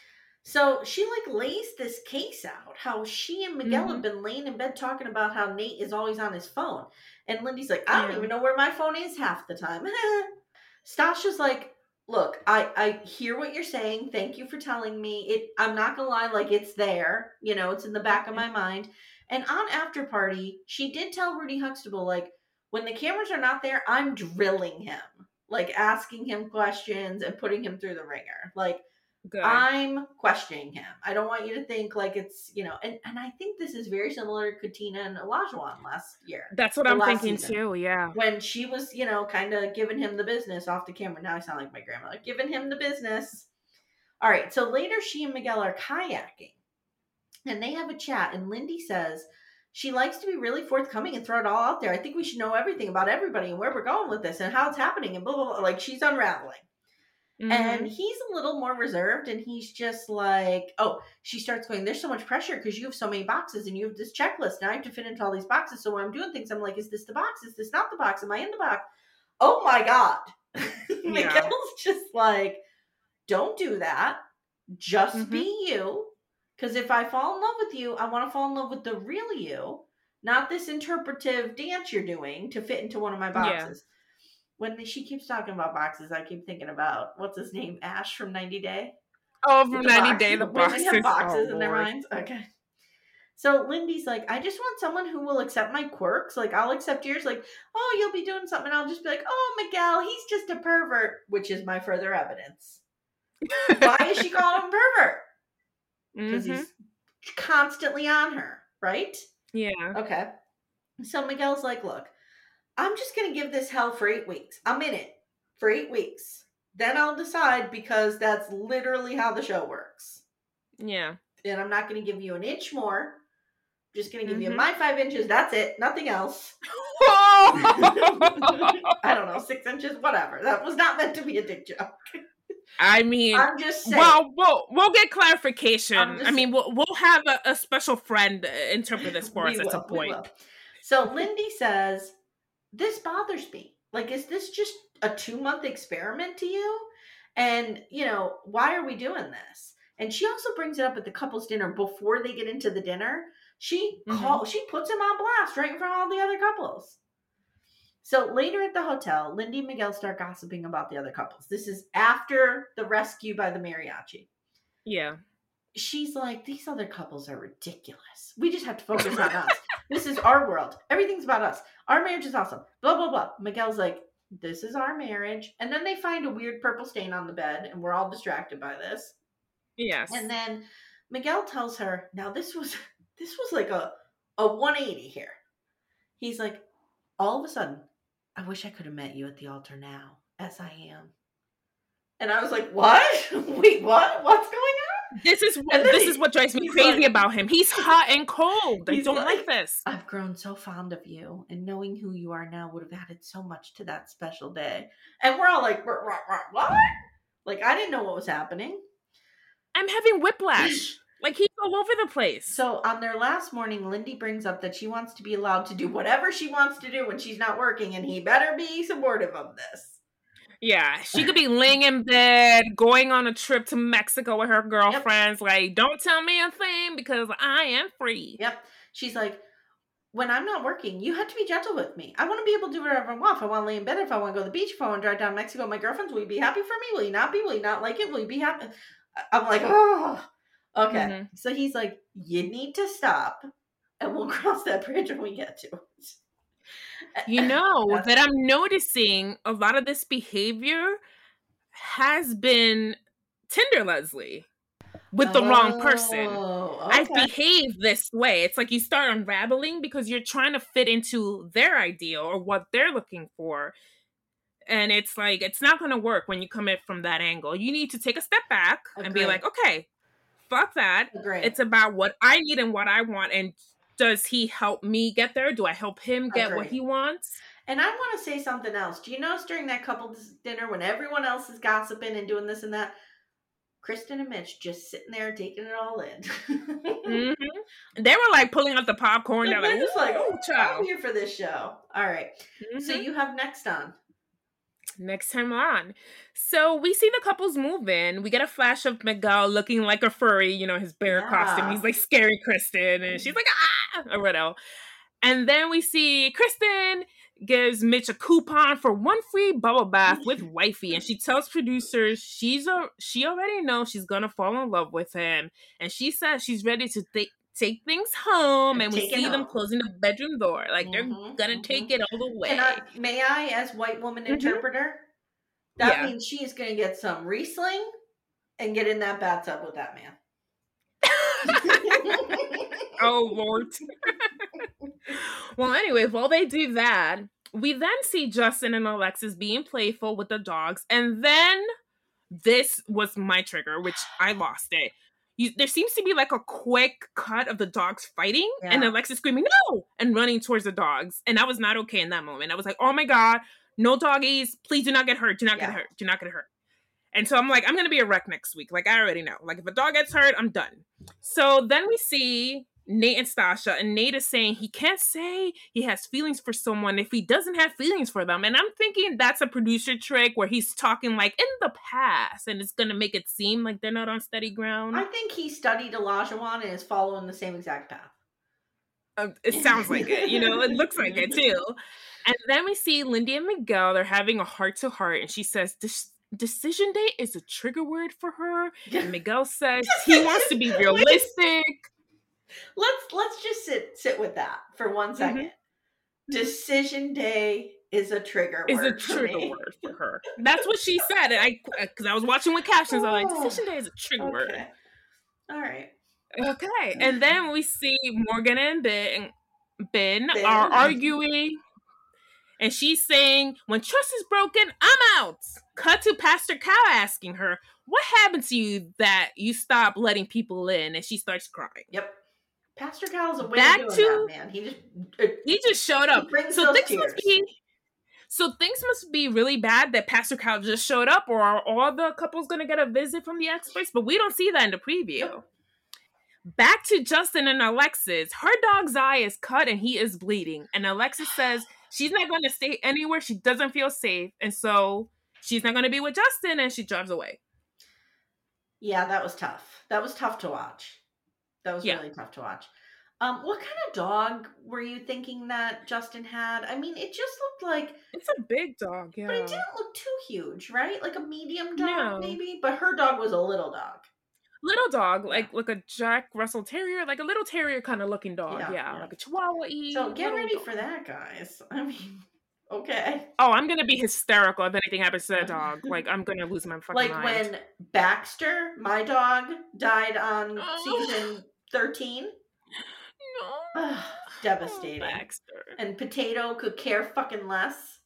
[SPEAKER 1] So she like lays this case out how she and Miguel
[SPEAKER 2] Mm-hmm.
[SPEAKER 1] have been laying in bed talking about how Nate is always on his phone. And Lindy's like, I don't
[SPEAKER 2] Yeah.
[SPEAKER 1] even know where my phone is half the time. Stacia's like, look, I, I hear what you're saying. Thank you for telling me. It I'm not gonna lie, like it's there. You know, it's in the back of my mind. And on after party, she did tell Rudy Huxtable, like, when the cameras are not there, I'm drilling him. Like asking him questions and putting him through the ringer. Like
[SPEAKER 2] Good.
[SPEAKER 1] I'm questioning him. I don't want you to think like it's, you know, and, and I think this is very similar to Katina and Olajuwon last year.
[SPEAKER 2] That's what I'm thinking
[SPEAKER 1] season.
[SPEAKER 2] too. Yeah.
[SPEAKER 1] When she was, you know, kind of giving him the business off the camera. Now I sound like my grandmother. Giving him the business. All right. So later she and Miguel are kayaking and they have a chat. And Lindy says she likes to be really forthcoming and throw it all out there. I think we should know everything about everybody and where we're going with this and how it's happening and blah, blah, blah. Like she's unraveling. And
[SPEAKER 2] Mhm.
[SPEAKER 1] he's a little more reserved and he's just like, oh, she starts going, there's so much pressure because you have so many boxes and you have this checklist. Now I have to fit into all these boxes. So when I'm doing things, I'm like, is this the box? Is this not the box? Am I in the box? Oh my God. Miguel's just like, don't do that. Just
[SPEAKER 2] Mhm.
[SPEAKER 1] be you. Because if I fall in love with you, I want to fall in love with the real you, not this interpretive dance you're doing to fit into one of my
[SPEAKER 2] Yeah.
[SPEAKER 1] Boxes. When she keeps talking about boxes, I keep thinking about what's his name, Ash from 90 Day.
[SPEAKER 2] Oh, from 90
[SPEAKER 1] box-
[SPEAKER 2] Day, the
[SPEAKER 1] they have
[SPEAKER 2] boxes.
[SPEAKER 1] boxes
[SPEAKER 2] oh,
[SPEAKER 1] in their minds. Okay. So Lindy's like, I just want someone who will accept my quirks. Like, I'll accept yours. Like, oh, you'll be doing something. I'll just be like, oh, Miguel, he's just a pervert, which is my further evidence. Why is she calling him pervert? Because
[SPEAKER 2] Mhm.
[SPEAKER 1] he's constantly on her, right?
[SPEAKER 2] Yeah.
[SPEAKER 1] Okay. So Miguel's like, look, I'm just going to give this hell for eight weeks. I'm in it for eight weeks. Then I'll decide because that's literally how the show works.
[SPEAKER 2] Yeah.
[SPEAKER 1] And I'm not going to give you an inch more. I'm just going to give you
[SPEAKER 2] Mhm.
[SPEAKER 1] my five inches. That's it. Nothing else. I don't know, six inches, whatever. That was not meant to be a dick joke.
[SPEAKER 2] I mean,
[SPEAKER 1] I'm just saying.
[SPEAKER 2] well, we'll we'll get clarification. I mean, we'll we'll have a, a special friend interpret this for us at some point.
[SPEAKER 1] So Lindy says, This bothers me. Like, is this just a two month experiment to you? And, you know, why are we doing this? And she also brings it up at the couples dinner before they get into the dinner. She
[SPEAKER 2] Mhm.
[SPEAKER 1] call she puts him on blast right in front of all the other couples. So later at the hotel, Lindy and Miguel start gossiping about the other couples. This is after the rescue by the mariachi
[SPEAKER 2] Yeah.
[SPEAKER 1] She's like, these other couples are ridiculous. We just have to focus on us. This is our world. Everything's about us. Our marriage is awesome. Blah, blah, blah. Miguel's like, this is our marriage. And then they find a weird purple stain on the bed, and we're all distracted by this.
[SPEAKER 2] Yes.
[SPEAKER 1] And then Miguel tells her, now this was this was like a, a 180 here. He's like, all of a sudden, I wish I could have met you at the altar now, as I am. And I was like, what? Wait, what? What's going on?
[SPEAKER 2] This is what this
[SPEAKER 1] he-
[SPEAKER 2] is what drives me crazy
[SPEAKER 1] like-
[SPEAKER 2] about him. He's hot and cold. I don't
[SPEAKER 1] like-
[SPEAKER 2] like this.
[SPEAKER 1] I've grown so fond of you, and knowing who you are now would have added so much to that special day. And we're all like, "Rah, rah, rah, what? Like, I didn't know what was happening.
[SPEAKER 2] I'm having whiplash. like he's all over the place.
[SPEAKER 1] So, on their last morning, Lindy brings up that she wants to be allowed to do whatever she wants to do when she's not working, and he better be supportive of this.
[SPEAKER 2] Yeah, she could be laying in bed, going on a trip to Mexico with her girlfriends. Like, don't tell me a thing because I am free.
[SPEAKER 1] Yep. She's like, when I'm not working, you have to be gentle with me. I want to be able to do whatever I want. If I want to lay in bed, if I want to go to the beach, if I want to drive down to Mexico with my girlfriends, will you be happy for me? Will you not be? Will you not like it? Will you be happy? I'm like, oh, okay.
[SPEAKER 2] Mhm.
[SPEAKER 1] So he's like, you need to stop, and we'll cross that bridge when we get to it.
[SPEAKER 2] You know that I'm noticing a lot of this behavior has been Tinder Leslie with the wrong person.
[SPEAKER 1] Oh,
[SPEAKER 2] I've behaved this way. It's like you start unraveling because you're trying to fit into their ideal or what they're looking for. And it's like, it's not going to work when you come in from that angle. You need to take a step back and be like, okay, fuck that.
[SPEAKER 1] Great.
[SPEAKER 2] It's about what I need and what I want. And does he help me get there? Do I help him get what he wants?
[SPEAKER 1] And I want to say something else. Do you notice during that couple's dinner when everyone else is gossiping and doing this and that, Krysten and Mitch just sitting there taking it all in.
[SPEAKER 2] hmm They were like pulling out the popcorn. They're like,
[SPEAKER 1] just like,
[SPEAKER 2] oh,
[SPEAKER 1] oh, I'm here for this show. All right. So
[SPEAKER 2] Mhm.
[SPEAKER 1] you have next on.
[SPEAKER 2] next time on. So we see the couples move in. We get a flash of Miguel looking like a furry, you know, his bear costume. He's like scary Krysten, and she's like, or whatever. And then we see Krysten gives Mitch a coupon for one free bubble bath with wifey, and she tells producers she's a she already knows she's gonna fall in love with him, and she says she's ready to take take things home, and we see them closing the bedroom door, like they're
[SPEAKER 1] Mhm,
[SPEAKER 2] gonna
[SPEAKER 1] mhm.
[SPEAKER 2] take it all the way.
[SPEAKER 1] I, may I, as white woman
[SPEAKER 2] Mhm.
[SPEAKER 1] interpreter? That
[SPEAKER 2] Yeah.
[SPEAKER 1] means she is going to get some Riesling and get in that bathtub with that man.
[SPEAKER 2] oh lord. Well anyway while they do that we then see justin and alexis being playful with the dogs and then this was my trigger which i lost it. You, there seems to be like a quick cut of the dogs fighting and alexis screaming no! and running towards the dogs and i was not okay in that moment. I was like oh my god no doggies. Please do not get hurt. Do not
[SPEAKER 1] Yeah.
[SPEAKER 2] get hurt. Do not get hurt. And so i'm like i'm gonna be a wreck next week. Like i already know. Like if a dog gets hurt i'm done. So then we see Nate and Stacia, and Nate is saying he can't say he has feelings for someone if he doesn't have feelings for them. And I'm thinking that's a producer trick where he's talking like in the past and it's gonna make it seem like they're not on steady ground.
[SPEAKER 1] I think he studied Olajuwon and is following the same exact path.
[SPEAKER 2] Uh, it sounds like it, you know, it looks like it too. And then we see Lindy and Miguel, they're having a heart to heart, and she says, Decision day is a trigger word for her. And Miguel says he wants to be realistic
[SPEAKER 1] let's let's just sit sit with that for one mm-hmm. second. Mm-hmm. Decision day is a trigger
[SPEAKER 2] is a trigger me. word for her. That's what she said. And I uh, because I was watching with captions, I'm like, oh, decision day is a trigger okay. word.
[SPEAKER 1] All right.
[SPEAKER 2] Okay. Mm-hmm. And then we see Morgan and Binh Binh, ben. are arguing. And she's saying, when trust is broken, I'm out. Cut to Pastor Cal asking her, What happened to you that you stop letting people in? And she starts crying.
[SPEAKER 1] Yep. Pastor Cal's a way Back to that, man. He just uh,
[SPEAKER 2] he just showed up. So things tears. must be so things must be really bad that Pastor Cal just showed up, or are all the couples gonna get a visit from the experts? But we don't see that in the preview. Back to Justin and Alexis. Her dog's eye is cut and he is bleeding. And Alexis says she's not going to stay anywhere she doesn't feel safe. And so she's not going to be with Justin and she drives away.
[SPEAKER 1] Yeah, that was tough. That was tough to watch. That was yeah. really tough to watch. Um, what kind of dog were you thinking that Justin had? I mean, it just looked like
[SPEAKER 2] it's a big dog, yeah.
[SPEAKER 1] But it didn't look too huge, right? Like a medium dog, no. maybe. But her dog was a little dog.
[SPEAKER 2] Little dog, like like a Jack Russell Terrier, like a little terrier kind of looking dog, yeah, yeah. yeah. like a Chihuahua.
[SPEAKER 1] So get ready dog. for that, guys. I mean, okay.
[SPEAKER 2] Oh, I'm gonna be hysterical if anything happens to that dog. like I'm gonna lose my fucking
[SPEAKER 1] like
[SPEAKER 2] mind.
[SPEAKER 1] when Baxter, my dog, died on season thirteen. No. Devastating. Oh. And Potato could care fucking less.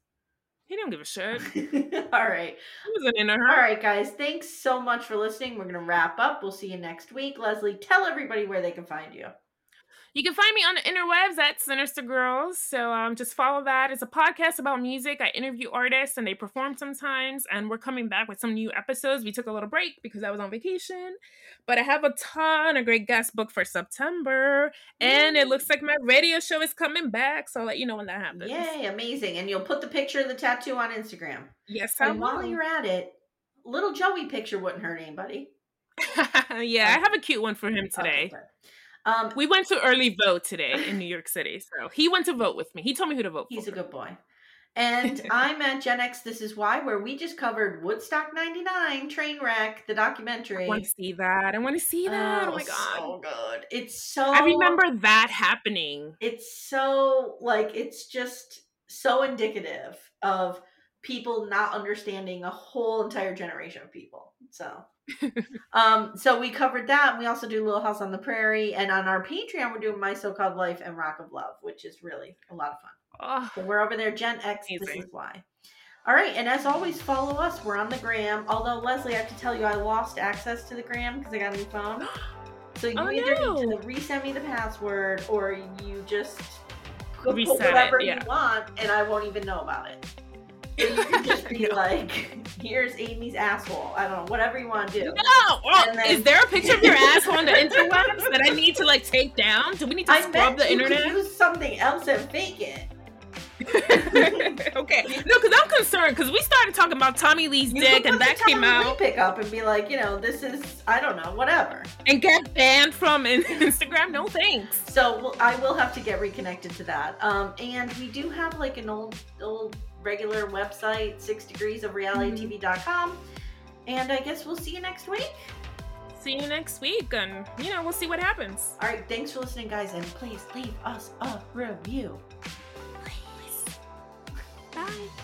[SPEAKER 2] He don't give a shit.
[SPEAKER 1] All right.
[SPEAKER 2] He wasn't into her.
[SPEAKER 1] All right, guys. Thanks so much for listening. We're gonna wrap up. We'll see you next week. Leslie, tell everybody where they can find you.
[SPEAKER 2] You can find me on the interwebs at Sinister Girlz. So um, just follow that. It's a podcast about music. I interview artists and they perform sometimes. And we're coming back with some new episodes. We took a little break because I was on vacation. But I have a ton of great guest book for September. And it looks like my radio show is coming back. So I'll let you know when that happens.
[SPEAKER 1] Yay, amazing. And you'll put the picture of the tattoo on Instagram.
[SPEAKER 2] Yes, I
[SPEAKER 1] and will. while you're at it, little Joey picture wouldn't hurt anybody.
[SPEAKER 2] yeah, I have a cute one for him today. Oh, um, we went to early vote today in New York City, so he went to vote with me. He told me who to vote
[SPEAKER 1] he's
[SPEAKER 2] for.
[SPEAKER 1] He's a good boy. And I'm at Gen X. This is why, where we just covered Woodstock '99 train wreck, the documentary.
[SPEAKER 2] I want to see that. I want to see that. Oh, oh, my god,
[SPEAKER 1] so good! It's so.
[SPEAKER 2] I remember that happening.
[SPEAKER 1] It's so like it's just so indicative of people not understanding a whole entire generation of people. So um, so we covered that. We also do Little House on the Prairie, and on our Patreon, we're doing My So Called Life and Rock of Love, which is really a lot of fun. Oh, so we're over there, Gen X. Amazing. This is why. All right, and as always, follow us. We're on the gram. Although Leslie, I have to tell you, I lost access to the gram because I got a new phone. So you oh, either no. need to resend me the password, or you just put whatever it, yeah. you want, and I won't even know about it you can just be like, here's Amye's asshole. I don't know, whatever you want to do.
[SPEAKER 2] No! Well, then, is there a picture of your asshole on the interwebs that I need to like take down? Do we need to I scrub the internet?
[SPEAKER 1] use something else and fake it.
[SPEAKER 2] okay. No, because I'm concerned because we started talking about Tommy Lee's you dick and that came out.
[SPEAKER 1] Pick up and be like, you know, this is I don't know, whatever.
[SPEAKER 2] And get banned from Instagram. No thanks.
[SPEAKER 1] So well, I will have to get reconnected to that. Um, and we do have like an old old regular website, six degrees of realitytv.com. Mm-hmm. And I guess we'll see you next week.
[SPEAKER 2] See you next week, and you know, we'll see what happens.
[SPEAKER 1] All right, thanks for listening, guys, and please leave us a review.
[SPEAKER 2] Please. Bye.